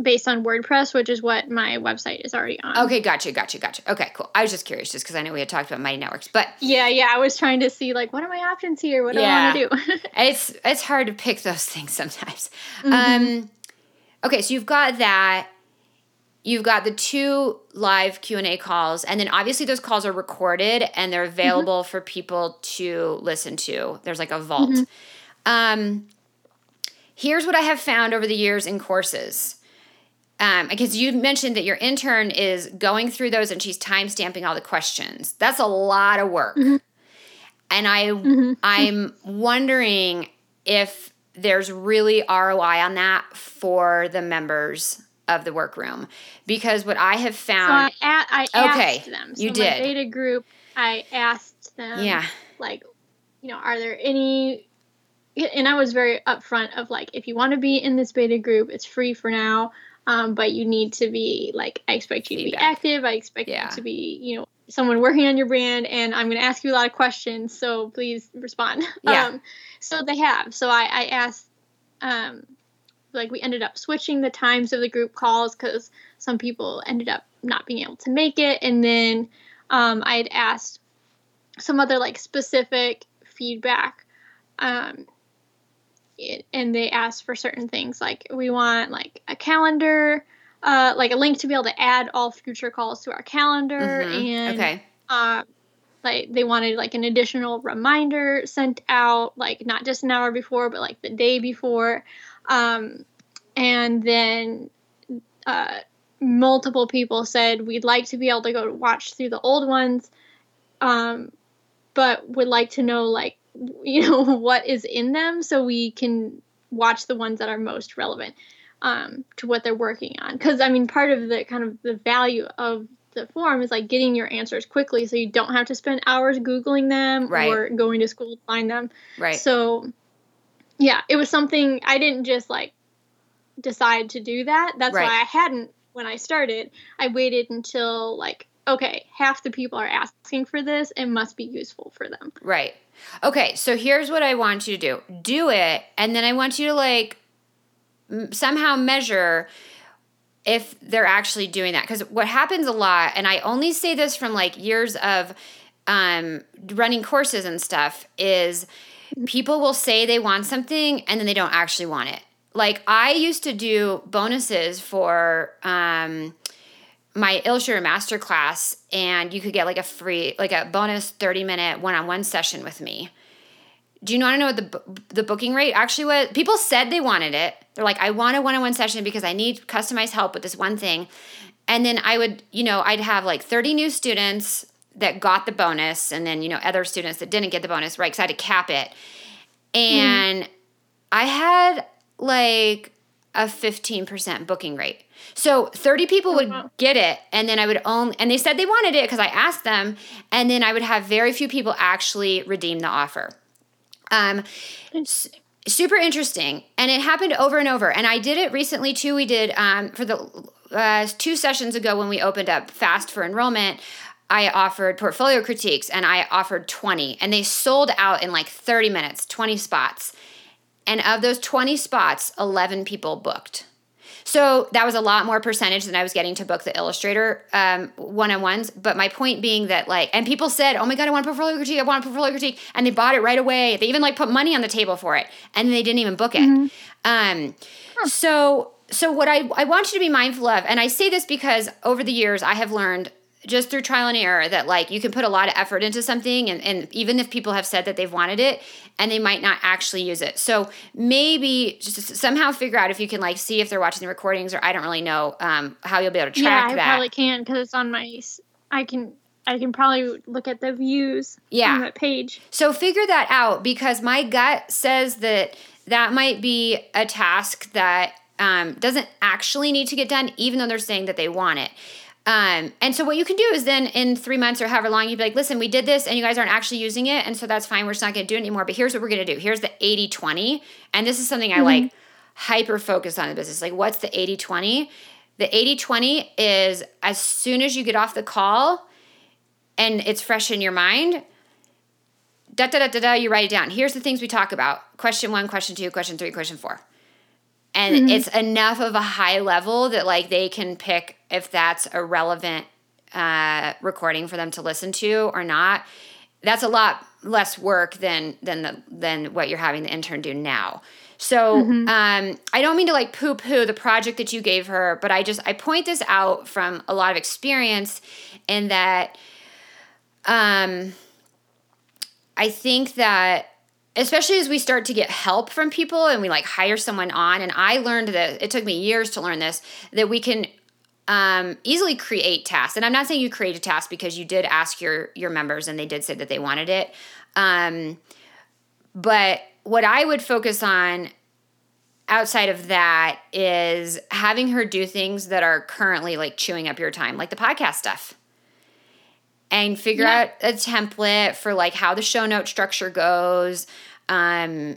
based on WordPress, which is what my website is already on. Okay, gotcha, gotcha, gotcha. Okay, cool. I was just curious, just because I know we had talked about Mighty Networks, but yeah, yeah, I was trying to see like what are my options here? What do yeah. I want to do? *laughs* it's it's hard to pick those *laughs* things sometimes. Mm-hmm. Um, okay, so you've got that. You've got the two live Q and A calls, and then obviously those calls are recorded and they're mm-hmm. available mm-hmm. for people to listen to. There's like a vault. Mm-hmm. Um, Here's what I have found over the years in courses. Um, because you mentioned that your intern is going through those and she's time stamping all the questions. That's a lot of work. Mm-hmm. And I mm-hmm. I'm wondering if there's really ROI on that for the members of the workroom because what I have found. So I, I okay, asked them. So you did. beta group. I asked them. Yeah. Like, you know, are there any and I was very upfront of like, if you want to be in this beta group, it's free for now. Um, but you need to be like, I expect you to be active. I expect yeah. you to be, you know, someone working on your brand, and I'm going to ask you a lot of questions. So please respond. *laughs* Yeah. Um, so they have. So I, I asked, um, like, we ended up switching the times of the group calls because some people ended up not being able to make it, and then um, I had asked some other like specific feedback um, it, and they asked for certain things like we want like a calendar uh, like a link to be able to add all future calls to our calendar mm-hmm. and okay. uh, like they wanted like an additional reminder sent out like not just an hour before but like the day before. Um, and then uh, multiple people said we'd like to be able to go watch through the old ones um, but would like to know like *laughs* you know what is in them so we can watch the ones that are most relevant um, to what they're working on. Because i mean part of the kind of the value of the form is like getting your answers quickly so you don't have to spend hours googling them right. or going to school to find them. Right. So yeah it was something i didn't just like decide to do that. That's right. why i hadn't when i started. I waited until like okay half the people are asking for this it must be useful for them. Right. Okay, so here's what I want you to do. Do it, and then I want you to like somehow measure if they're actually doing that. Because what happens a lot, and I only say this from like years of um, running courses and stuff, is people will say they want something and then they don't actually want it. Like I used to do bonuses for um, my Illustrator masterclass and you could get like a free, like a bonus 30 minute one on one session with me. Do you want to know what the, the booking rate actually was? People said they wanted it. They're like, I want a one on one session because I need customized help with this one thing. and then I would, you know, I'd have like 30 new students that got the bonus and then, you know, other students that didn't get the bonus, right? Because I had to cap it. And mm. I had like a 15% booking rate. So 30 people would uh-huh. get it and then I would only and they said they wanted it because I asked them and then I would have very few people actually redeem the offer. Um super interesting and it happened over and over and I did it recently too. We did um for the uh, two sessions ago when we opened up fast for enrollment. I offered portfolio critiques and I offered 20 and they sold out in like 30 minutes, 20 spots. And of those 20 spots, 11 people booked. So that was a lot more percentage than I was getting to book the illustrator um, one-on-ones. But my point being that like, and people said, "Oh my god, I want a portfolio critique. I want a portfolio critique," and they bought it right away. They even like put money on the table for it, and they didn't even book it. Mm-hmm. Um, huh. So so what I I want you to be mindful of, and I say this because over the years I have learned just through trial and error that like you can put a lot of effort into something and, and even if people have said that they've wanted it and they might not actually use it. So maybe just somehow figure out if you can like see if they're watching the recordings or i don't really know um, how you'll be able to track yeah, I that. probably can because it's on my i can i can probably look at the views yeah. on that page. So figure that out because my gut says that that might be a task that um, doesn't actually need to get done even though they're saying that they want it um, and so what you can do is then in three months or however long, you'd be like, listen, we did this and you guys aren't actually using it. And so that's fine. We're just not going to do it anymore. But here's what we're going to do. Here's the 80 20. And this is something I mm-hmm. like hyper focus on in business. Like, what's the 80 20? The 80 20 is as soon as you get off the call and it's fresh in your mind, da da da da da, you write it down. Here's the things we talk about question one, question two, question three, question four and mm-hmm. it's enough of a high level that like they can pick if that's a relevant uh, recording for them to listen to or not that's a lot less work than than the than what you're having the intern do now so mm-hmm. um, i don't mean to like poo poo the project that you gave her but i just i point this out from a lot of experience in that um i think that especially as we start to get help from people and we like hire someone on and i learned that it took me years to learn this that we can um, easily create tasks. And i'm not saying you create a task because you did ask your your members and they did say that they wanted it. Um, but what i would focus on outside of that is having her do things that are currently like chewing up your time like the podcast stuff and figure yeah. out a template for like how the show note structure goes. Um,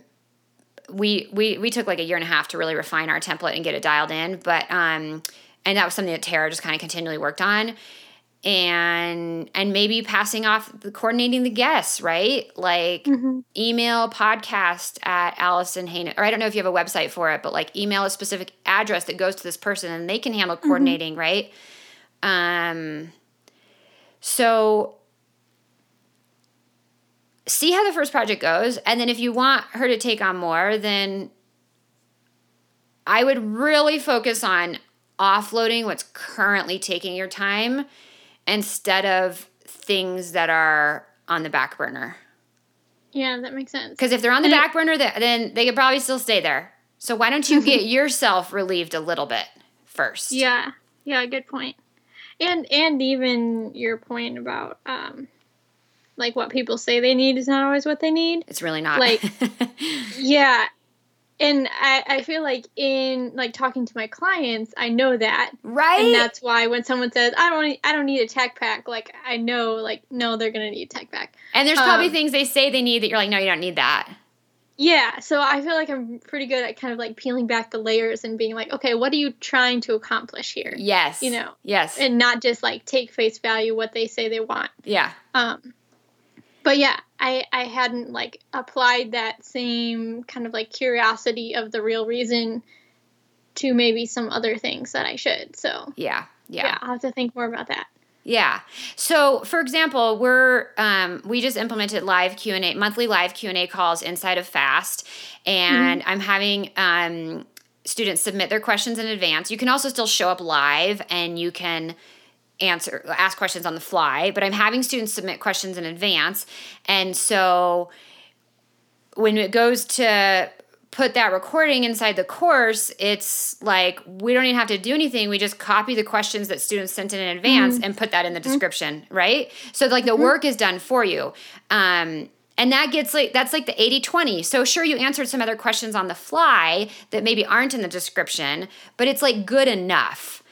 we we we took like a year and a half to really refine our template and get it dialed in, but um, and that was something that Tara just kind of continually worked on. And and maybe passing off the coordinating the guests, right? Like mm-hmm. email podcast at Alison Hoenes, or I don't know if you have a website for it, but like email a specific address that goes to this person and they can handle mm-hmm. coordinating, mm-hmm. right? Um so see how the first project goes. And then if you want her to take on more, then I would really focus on offloading what's currently taking your time instead of things that are on the back burner. Yeah, that makes sense. Because if they're on the and back it, burner, then they could probably still stay there. So why don't you *laughs* get yourself relieved a little bit first? Yeah, yeah, good point and and even your point about um like what people say they need is not always what they need. It's really not. Like *laughs* yeah. And I, I feel like in like talking to my clients i know that. Right? and that's why when someone says i don't i don't need a tech pack like i know like no they're gonna need a tech pack. And there's probably um, things they say they need that you're like no you don't need that yeah, so I feel like I'm pretty good at kind of like peeling back the layers and being like, okay, what are you trying to accomplish here? Yes. You know. Yes. And not just like take face value what they say they want. Yeah. Um but yeah, I I hadn't like applied that same kind of like curiosity of the real reason to maybe some other things that I should. So Yeah. Yeah. Yeah, I'll have to think more about that. Yeah. So, for example, we're um, we just implemented live Q and A, monthly live Q and A calls inside of Fast, and mm-hmm. I'm having um, students submit their questions in advance. You can also still show up live, and you can answer ask questions on the fly. But I'm having students submit questions in advance, and so when it goes to put that recording inside the course, it's like we don't even have to do anything. We just copy the questions that students sent in in advance mm-hmm. and put that in the mm-hmm. description, mm-hmm. right? So like the mm-hmm. work is done for you. Um, and that gets like that's like the 80-20. So sure you answered some other questions on the fly that maybe aren't in the description, but it's like good enough.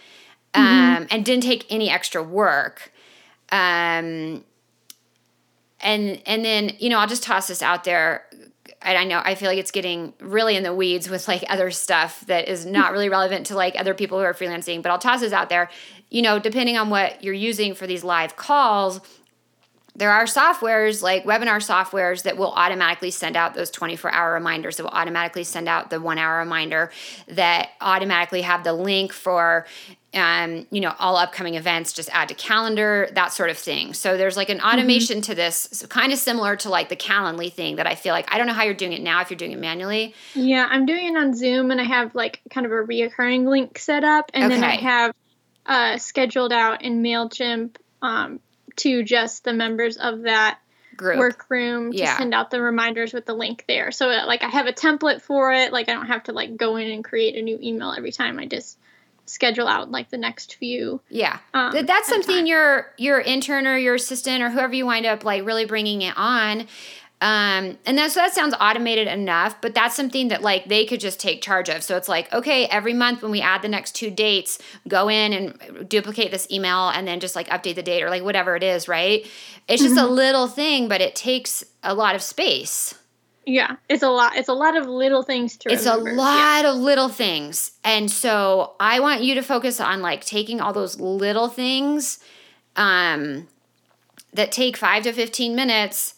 Mm-hmm. Um, and didn't take any extra work. Um, and and then you know I'll just toss this out there I know I feel like it's getting really in the weeds with like other stuff that is not really relevant to like other people who are freelancing, but I'll toss this out there. You know, depending on what you're using for these live calls, there are softwares like webinar softwares that will automatically send out those 24 hour reminders that will automatically send out the one hour reminder that automatically have the link for um, you know, all upcoming events, just add to calendar, that sort of thing. So there's like an mm-hmm. automation mm-hmm. to this, so kind of similar to like the Calendly thing that I feel like I don't know how you're doing it now if you're doing it manually. Yeah, I'm doing it on Zoom and I have like kind of a reoccurring link set up, and okay. then I have uh, scheduled out in Mailchimp um, to just the members of that Group. workroom to yeah. send out the reminders with the link there. So like I have a template for it. Like I don't have to like go in and create a new email every time. I just schedule out like the next few. Yeah, um, that's something your your intern or your assistant or whoever you wind up like really bringing it on. Um, and that, so that sounds automated enough, but that's something that like they could just take charge of. So it's like, okay, every month when we add the next two dates, go in and duplicate this email and then just like update the date or like whatever it is, right? It's just mm-hmm. a little thing, but it takes a lot of space. Yeah, it's a lot. It's a lot of little things to It's remember. a lot yeah. of little things. And so I want you to focus on like taking all those little things um that take 5 to 15 minutes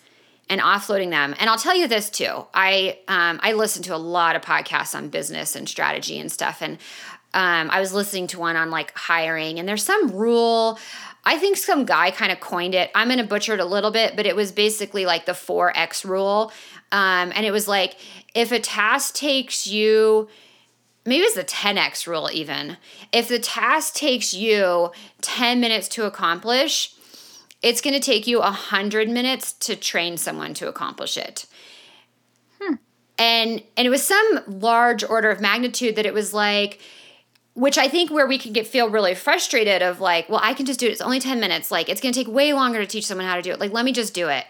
and offloading them. And I'll tell you this too. I um I listen to a lot of podcasts on business and strategy and stuff and um, I was listening to one on like hiring, and there's some rule. I think some guy kind of coined it. I'm going to butcher it a little bit, but it was basically like the 4X rule. Um, and it was like if a task takes you, maybe it's the 10x rule even. If the task takes you 10 minutes to accomplish, it's going to take you 100 minutes to train someone to accomplish it. Hmm. And and it was some large order of magnitude that it was like which I think where we can get feel really frustrated of like, well, I can just do it. It's only 10 minutes. Like it's going to take way longer to teach someone how to do it. Like let me just do it.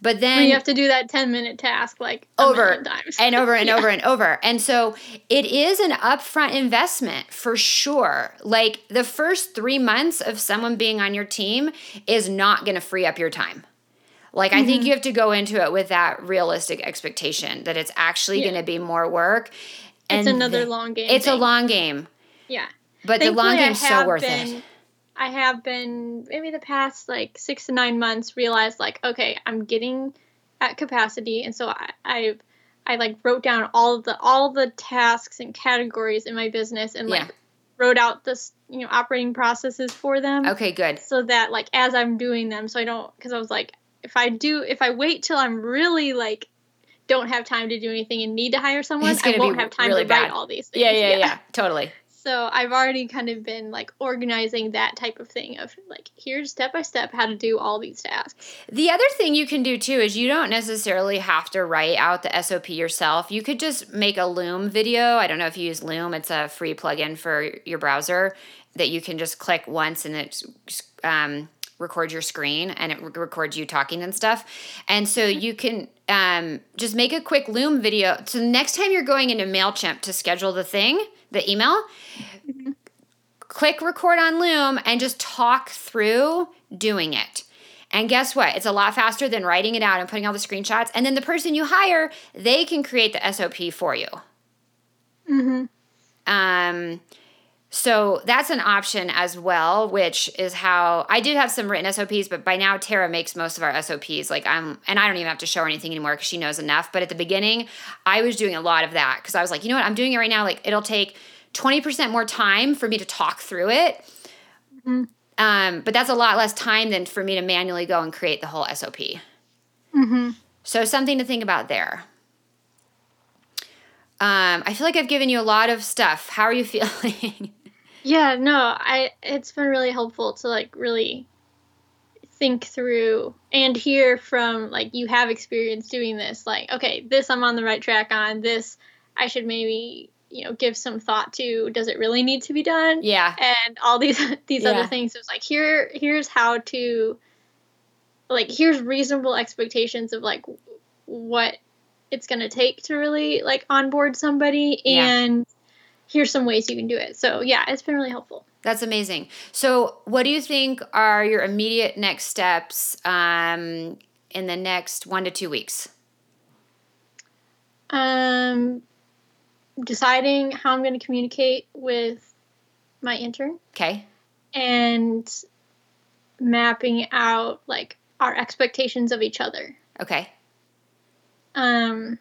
But then you have to do that 10 minute task like over and over and *laughs* yeah. over and over. And so it is an upfront investment for sure. Like the first 3 months of someone being on your team is not going to free up your time. Like. I think mm-hmm. you have to go into it with that realistic expectation that it's actually yeah. going to be more work. And it's another long game. It's thing. a long game. Yeah. But Thankfully, the long game's so worth been, it. I have been maybe the past like six to nine months realized like okay I'm getting at capacity and so I, I've I like wrote down all the all the tasks and categories in my business and like yeah. wrote out this you know operating processes for them. Okay, good. So that like as I'm doing them, so I don't because I was like if I do if I wait till I'm really like don't have time to do anything and need to hire someone, I won't have time really to bad. write all these things. Yeah, yeah, yeah, yeah, totally. So I've already kind of been like organizing that type of thing of like here's step by step how to do all these tasks. The other thing you can do too is you don't necessarily have to write out the SOP yourself. You could just make a Loom video. I don't know if you use Loom. It's a free plugin for your browser that you can just click once and it um, records your screen and it records you talking and stuff. And so you can um, just make a quick Loom video. So next time you're going into MailChimp to schedule the thing, the email, mm-hmm. click record on Loom and just talk through doing it. And guess what? It's a lot faster than writing it out and putting all the screenshots. And then the person you hire, they can create the SOP for you. Mm-hmm. Um, so that's an option as well, which is how I do have some written SOPs, but by now Tara makes most of our SOPs. Like I'm, and I don't even have to show her anything anymore because she knows enough. But at the beginning, I was doing a lot of that because I was like, you know what, I'm doing it right now. Like it'll take 20% more time for me to talk through it. Mm-hmm. Um, but that's a lot less time than for me to manually go and create the whole SOP. Mm-hmm. So something to think about there. Um, I feel like I've given you a lot of stuff. How are you *laughs* feeling? Yeah, no, I it's been really helpful to like really think through and hear from like you have experience doing this like okay this i'm on the right track on this I should maybe you know give some thought to does it really need to be done Yeah. and all these *laughs* these Yeah. other things it was like here here's how to like here's reasonable expectations of like what it's going to take to really like onboard somebody Yeah. and here's some ways you can do it so yeah it's been really helpful That's amazing. So, what do you think are your immediate next steps um, in the next one to two weeks? um deciding how i'm going to communicate with my intern Okay. and mapping out like our expectations of each other Okay. Um,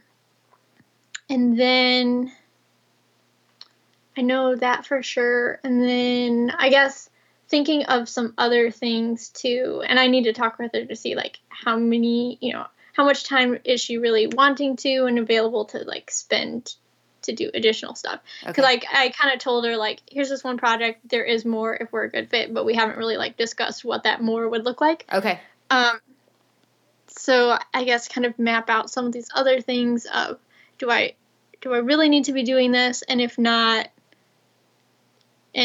and then I know that for sure. And then I guess thinking of some other things too. And I need to talk with her to see like how many, you know, how much time is she really wanting to and available to like spend to do additional stuff. Because Okay. like I kind of told her like, here's this one project. There is more if we're a good fit, but we haven't really like discussed what that more would look like. Okay. Um, so I guess kind of map out some of these other things of do I do I really need to be doing this, and if not,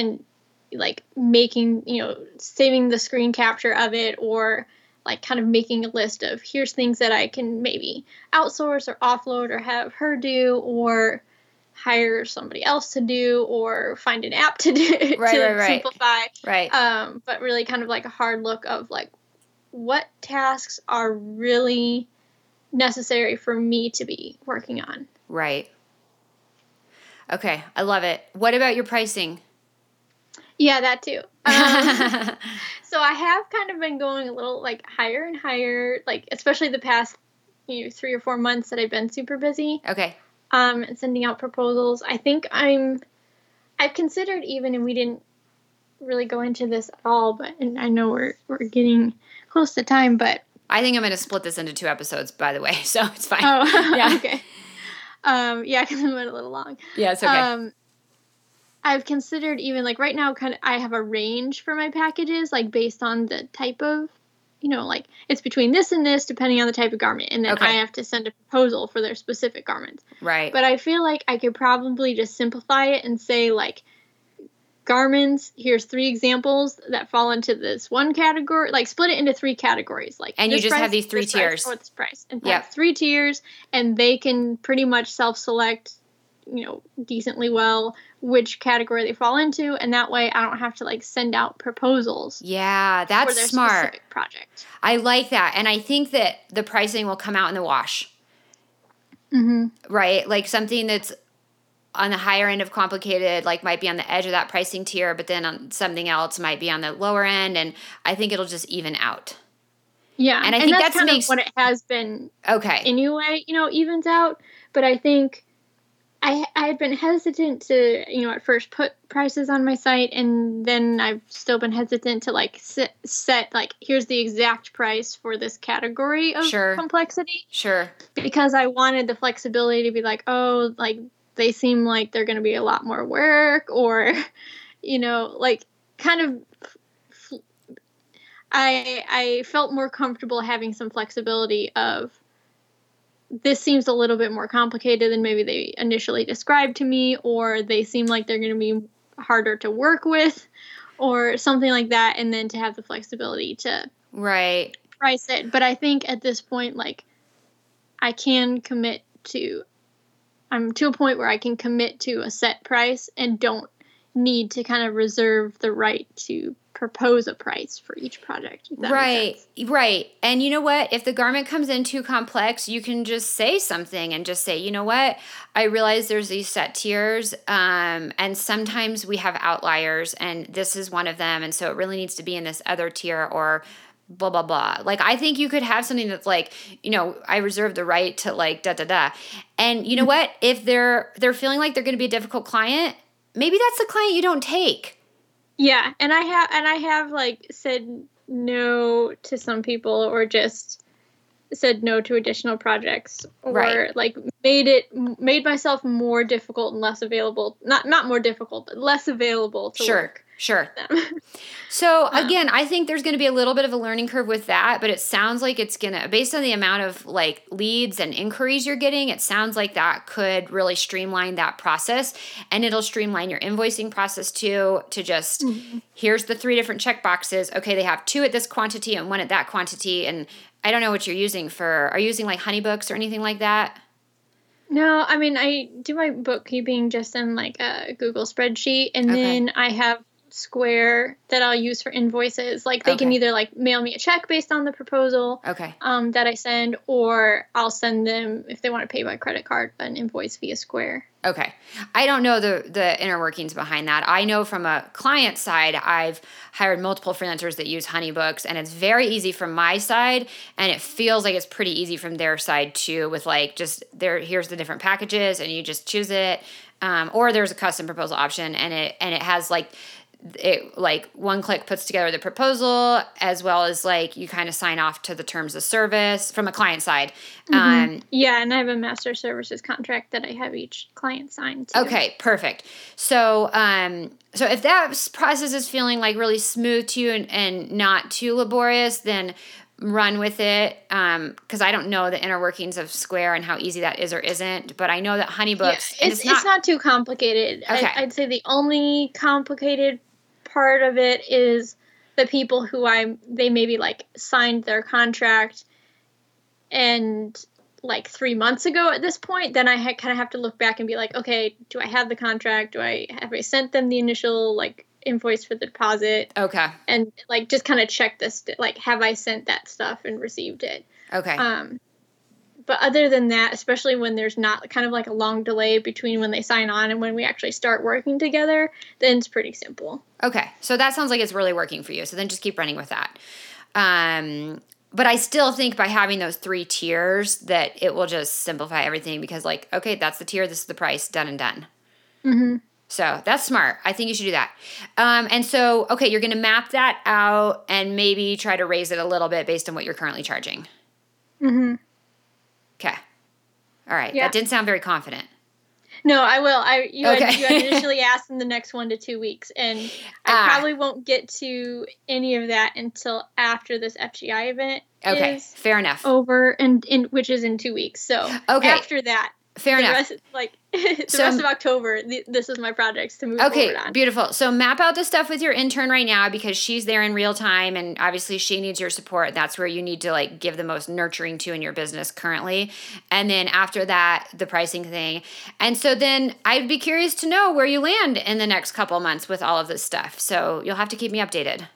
and like making you know saving the screen capture of it or like kind of making a list of here's things that I can maybe outsource or offload or have her do or hire somebody else to do or find an app to do *laughs* Right, to right, right. simplify Right. um, but really kind of like a hard look of like what tasks are really necessary for me to be working on. right. Okay. I love it. What about your pricing? Yeah, that too. Um, *laughs* so I have kind of been going a little like higher and higher, like especially the past you know three or four months that I've been super busy. okay. um, and sending out proposals. I think I'm. I've considered even, and we didn't really go into this at all, but and I know we're we're getting close to time, but I think I'm going to split this into two episodes, by the way, *laughs* so it's fine. oh, *laughs* Yeah. okay. Um, yeah, because I went a little long. Yeah, it's okay. Um, I've considered even like right now, kind of I have a range for my packages, like based on the type of, you know, like it's between this and this depending on the type of garment, and then Okay. I have to send a proposal for their specific garments. right. But I feel like I could probably just simplify it and say like garments, here's three examples that fall into this one category, like split it into three categories. Like And you just have these three this price, tiers. Oh, this price. And Yep. three tiers and they can pretty much self select, you know, decently well which category they fall into. And that way I don't have to like send out proposals yeah, that's their smart. project. I like that. And I think that the pricing will come out in the wash, Mm-hmm. right? Like something that's on the higher end of complicated, like might be on the edge of that pricing tier, but then on something else might be on the lower end. And I think it'll just even out. Yeah. And I think that's that's kind makes- of what it has been Okay. anyway, you know, evens out. But I think I I had been hesitant to, you know, at first put prices on my site, and then I've still been hesitant to like set, set like here's the exact price for this category of Sure. complexity sure. because I wanted the flexibility to be like, oh, like they seem like they're going to be a lot more work, or *laughs* you know, like kind of. I I felt more comfortable having some flexibility of this seems a little bit more complicated than maybe they initially described to me, or they seem like they're going to be harder to work with, or something like that, and then to have the flexibility to Right. price it. But I think at this point, like, I can commit to, I'm to a point where I can commit to a set price and don't need to kind of reserve the right to propose a price for each project. if that makes Right, right. And you know what? If the garment comes in too complex, you can just say something and just say, you know what? I realize there's these set tiers, um, and sometimes we have outliers, and this is one of them, and so it really needs to be in this other tier or blah blah blah. Like I think you could have something that's like, you know, I reserve the right to like da da da. And you know *laughs* what? If they're they're feeling like they're going to be a difficult client, maybe that's the client you don't take. Yeah, and I have and I have like said no to some people or just said no to additional projects or Right. like made it made myself more difficult and less available not not more difficult but less available to Sure. work Sure. *laughs* So again, I think there's going to be a little bit of a learning curve with that, but it sounds like it's going to based on the amount of like leads and inquiries you're getting, it sounds like that could really streamline that process and it'll streamline your invoicing process too to just mm-hmm. here's the three different check boxes. Okay, they have two at this quantity and one at that quantity and I don't know what you're using for are you using like Honeybooks or anything like that? No, I mean I do my bookkeeping just in like a Google spreadsheet and okay. then I have Square that I'll use for invoices. Like they okay. can either like mail me a check based on the proposal okay. um, that I send, or I'll send them if they want to pay by credit card an invoice via Square. Okay. I don't know the the inner workings behind that. I know from a client side, I've hired multiple freelancers that use Honeybooks and it's very easy from my side and it feels like it's pretty easy from their side too with like just there here's the different packages and you just choose it. Um, or there's a custom proposal option and it and it has like it like one click puts together the proposal as well as like you kind of sign off to the terms of service from a client side mm-hmm. um, yeah and i have a master services contract that i have each client sign too. okay perfect so um so if that process is feeling like really smooth to you and, and not too laborious then run with it because um, I don't know the inner workings of Square and how easy that is or isn't. But I know that Honeybooks yeah, it's, it's, not, it's not too complicated. Okay. I, would say the only complicated part of it is the people who I they maybe like signed their contract and like three months ago at this point, then I ha- kind of have to look back and be like, okay, do I have the contract? Do I have I sent them the initial like invoice for the deposit? Okay. And like just kind of check this, like, have I sent that stuff and received it? Okay. Um, but other than that, especially when there's not kind of like a long delay between when they sign on and when we actually start working together, then it's pretty simple. Okay. So that sounds like it's really working for you. So then just keep running with that. Um, but I still think by having those three tiers that it will just simplify everything because like, okay, that's the tier, this is the price, done and done. Mm-hmm. So that's smart. I think you should do that. Um, and so, okay, you're going to map that out and maybe try to raise it a little bit based on what you're currently charging. Mm-hmm. Okay. All right. Yeah. That didn't sound very confident. No, I will. I you, okay. had, you had *laughs* initially asked in the next one to two weeks, and I ah. probably won't get to any of that until after this FGI event. Okay, fair enough. Over and in which is in two weeks. So okay. after that, Fair enough. Rest, like *laughs* the so, rest of October, th- this is my projects to move okay, forward on. beautiful. So map out the stuff with your intern right now because she's there in real time, and obviously she needs your support. That's where you need to like give the most nurturing to in your business currently. And then after that, the pricing thing. And so then I'd be curious to know where you land in the next couple months with all of this stuff. So you'll have to keep me updated.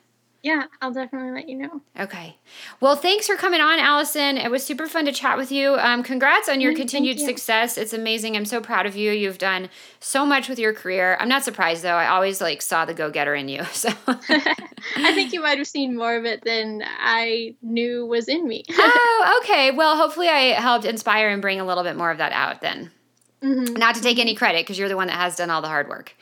Yeah, I'll definitely let you know. Okay. Well, thanks for coming on, Alison. It was super fun to chat with you. Um, congrats on your mm, continued you. success. It's amazing. I'm so proud of you. You've done so much with your career. I'm not surprised though. I always like saw the go getter in you. *laughs* So *laughs* I think you might have seen more of it than I knew was in me. *laughs* oh, okay. Well, hopefully I helped inspire and bring a little bit more of that out then. Mm-hmm. Not to take any credit because you're the one that has done all the hard work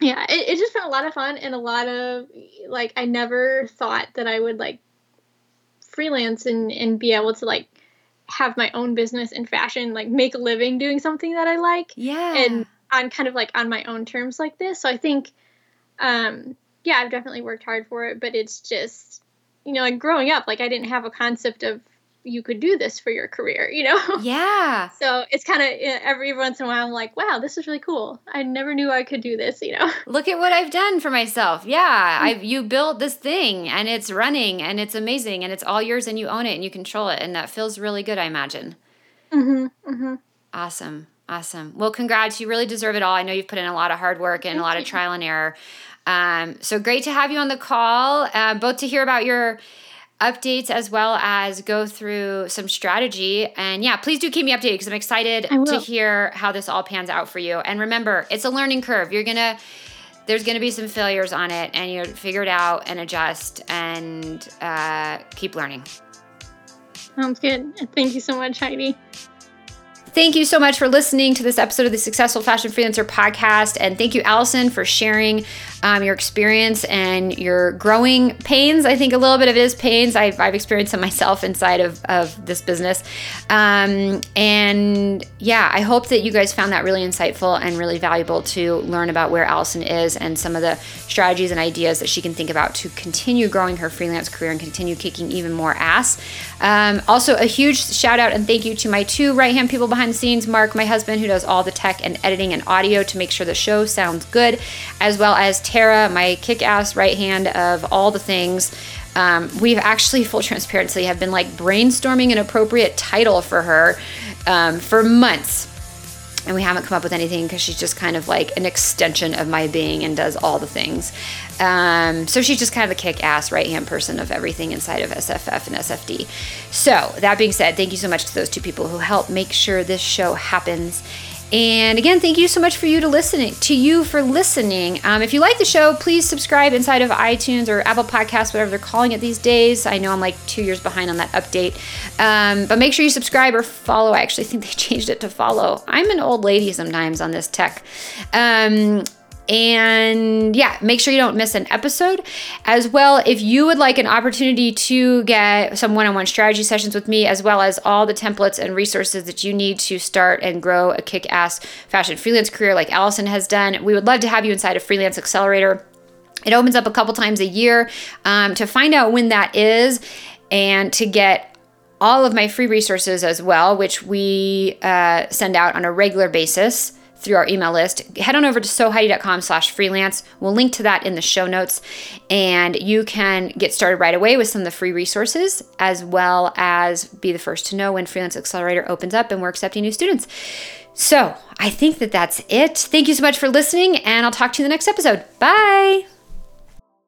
yeah, it, it's just been a lot of fun and a lot of like I never thought that I would like freelance and and be able to like have my own business in fashion, like make a living doing something that I like. Yeah. And on kind of like on my own terms like this. So I think um yeah, I've definitely worked hard for it, but it's just you know, like growing up, like I didn't have a concept of you could do this for your career, you know? *laughs* Yeah. so it's kind of every once in a while I'm like, wow, this is really cool. I never knew I could do this, you know? *laughs* Look at what I've done for myself. Yeah, I've you built this thing and it's running and it's amazing and it's all yours and you own it and you control it and that feels really good, I imagine. Mhm. Mhm. Awesome. Awesome. Well, congrats. You really deserve it all. I know you've put in a lot of hard work and a lot of trial and error. Um, so great to have you on the call, uh, both to hear about your updates as well as go through some strategy. And yeah, please do keep me updated because I'm excited to hear how this all pans out for you. And remember, it's a learning curve. You're going to, there's going to be some failures on it and you figure it out and adjust and uh, keep learning. Sounds good. Thank you so much, Heidi. Thank you so much for listening to this episode of the Successful Fashion Freelancer podcast. And thank you, Alison, for sharing um, your experience and your growing pains. I think a little bit of it is pains. I've, I've experienced them myself inside of, of this business. Um, and yeah, I hope that you guys found that really insightful and really valuable to learn about where Alison is and some of the strategies and ideas that she can think about to continue growing her freelance career and continue kicking even more ass. Um, also, a huge shout out and thank you to my two right hand people behind the scenes Mark, my husband, who does all the tech and editing and audio to make sure the show sounds good, as well as Tara, my kick ass right hand of all the things. Um, we've actually, full transparency, have been like brainstorming an appropriate title for her um, for months. And we haven't come up with anything because she's just kind of like an extension of my being and does all the things. Um, so she's just kind of a kick ass right hand person of everything inside of SFF and SFD. So, that being said, thank you so much to those two people who help make sure this show happens. And again, thank you so much for you to listening to you for listening. Um, if you like the show, please subscribe inside of iTunes or Apple Podcasts, whatever they're calling it these days. I know I'm like two years behind on that update, um, but make sure you subscribe or follow. I actually *laughs* think they changed it to follow. I'm an old lady sometimes on this tech. Um, and yeah, make sure you don't miss an episode. As well, if you would like an opportunity to get some one on one strategy sessions with me, as well as all the templates and resources that you need to start and grow a kick ass fashion freelance career like Alison has done, we would love to have you inside a Freelance Accelerator. It opens up a couple times a year. Um, to find out when that is and to get all of my free resources as well, which we uh, send out on a regular basis through our email list, head on over to sewheidi.com slash freelance. We'll link to that in the show notes. And you can get started right away with some of the free resources, as well as be the first to know when Freelance Accelerator opens up and we're accepting new students. So I think that that's it. Thank you so much for listening, and I'll talk to you in the next episode. Bye.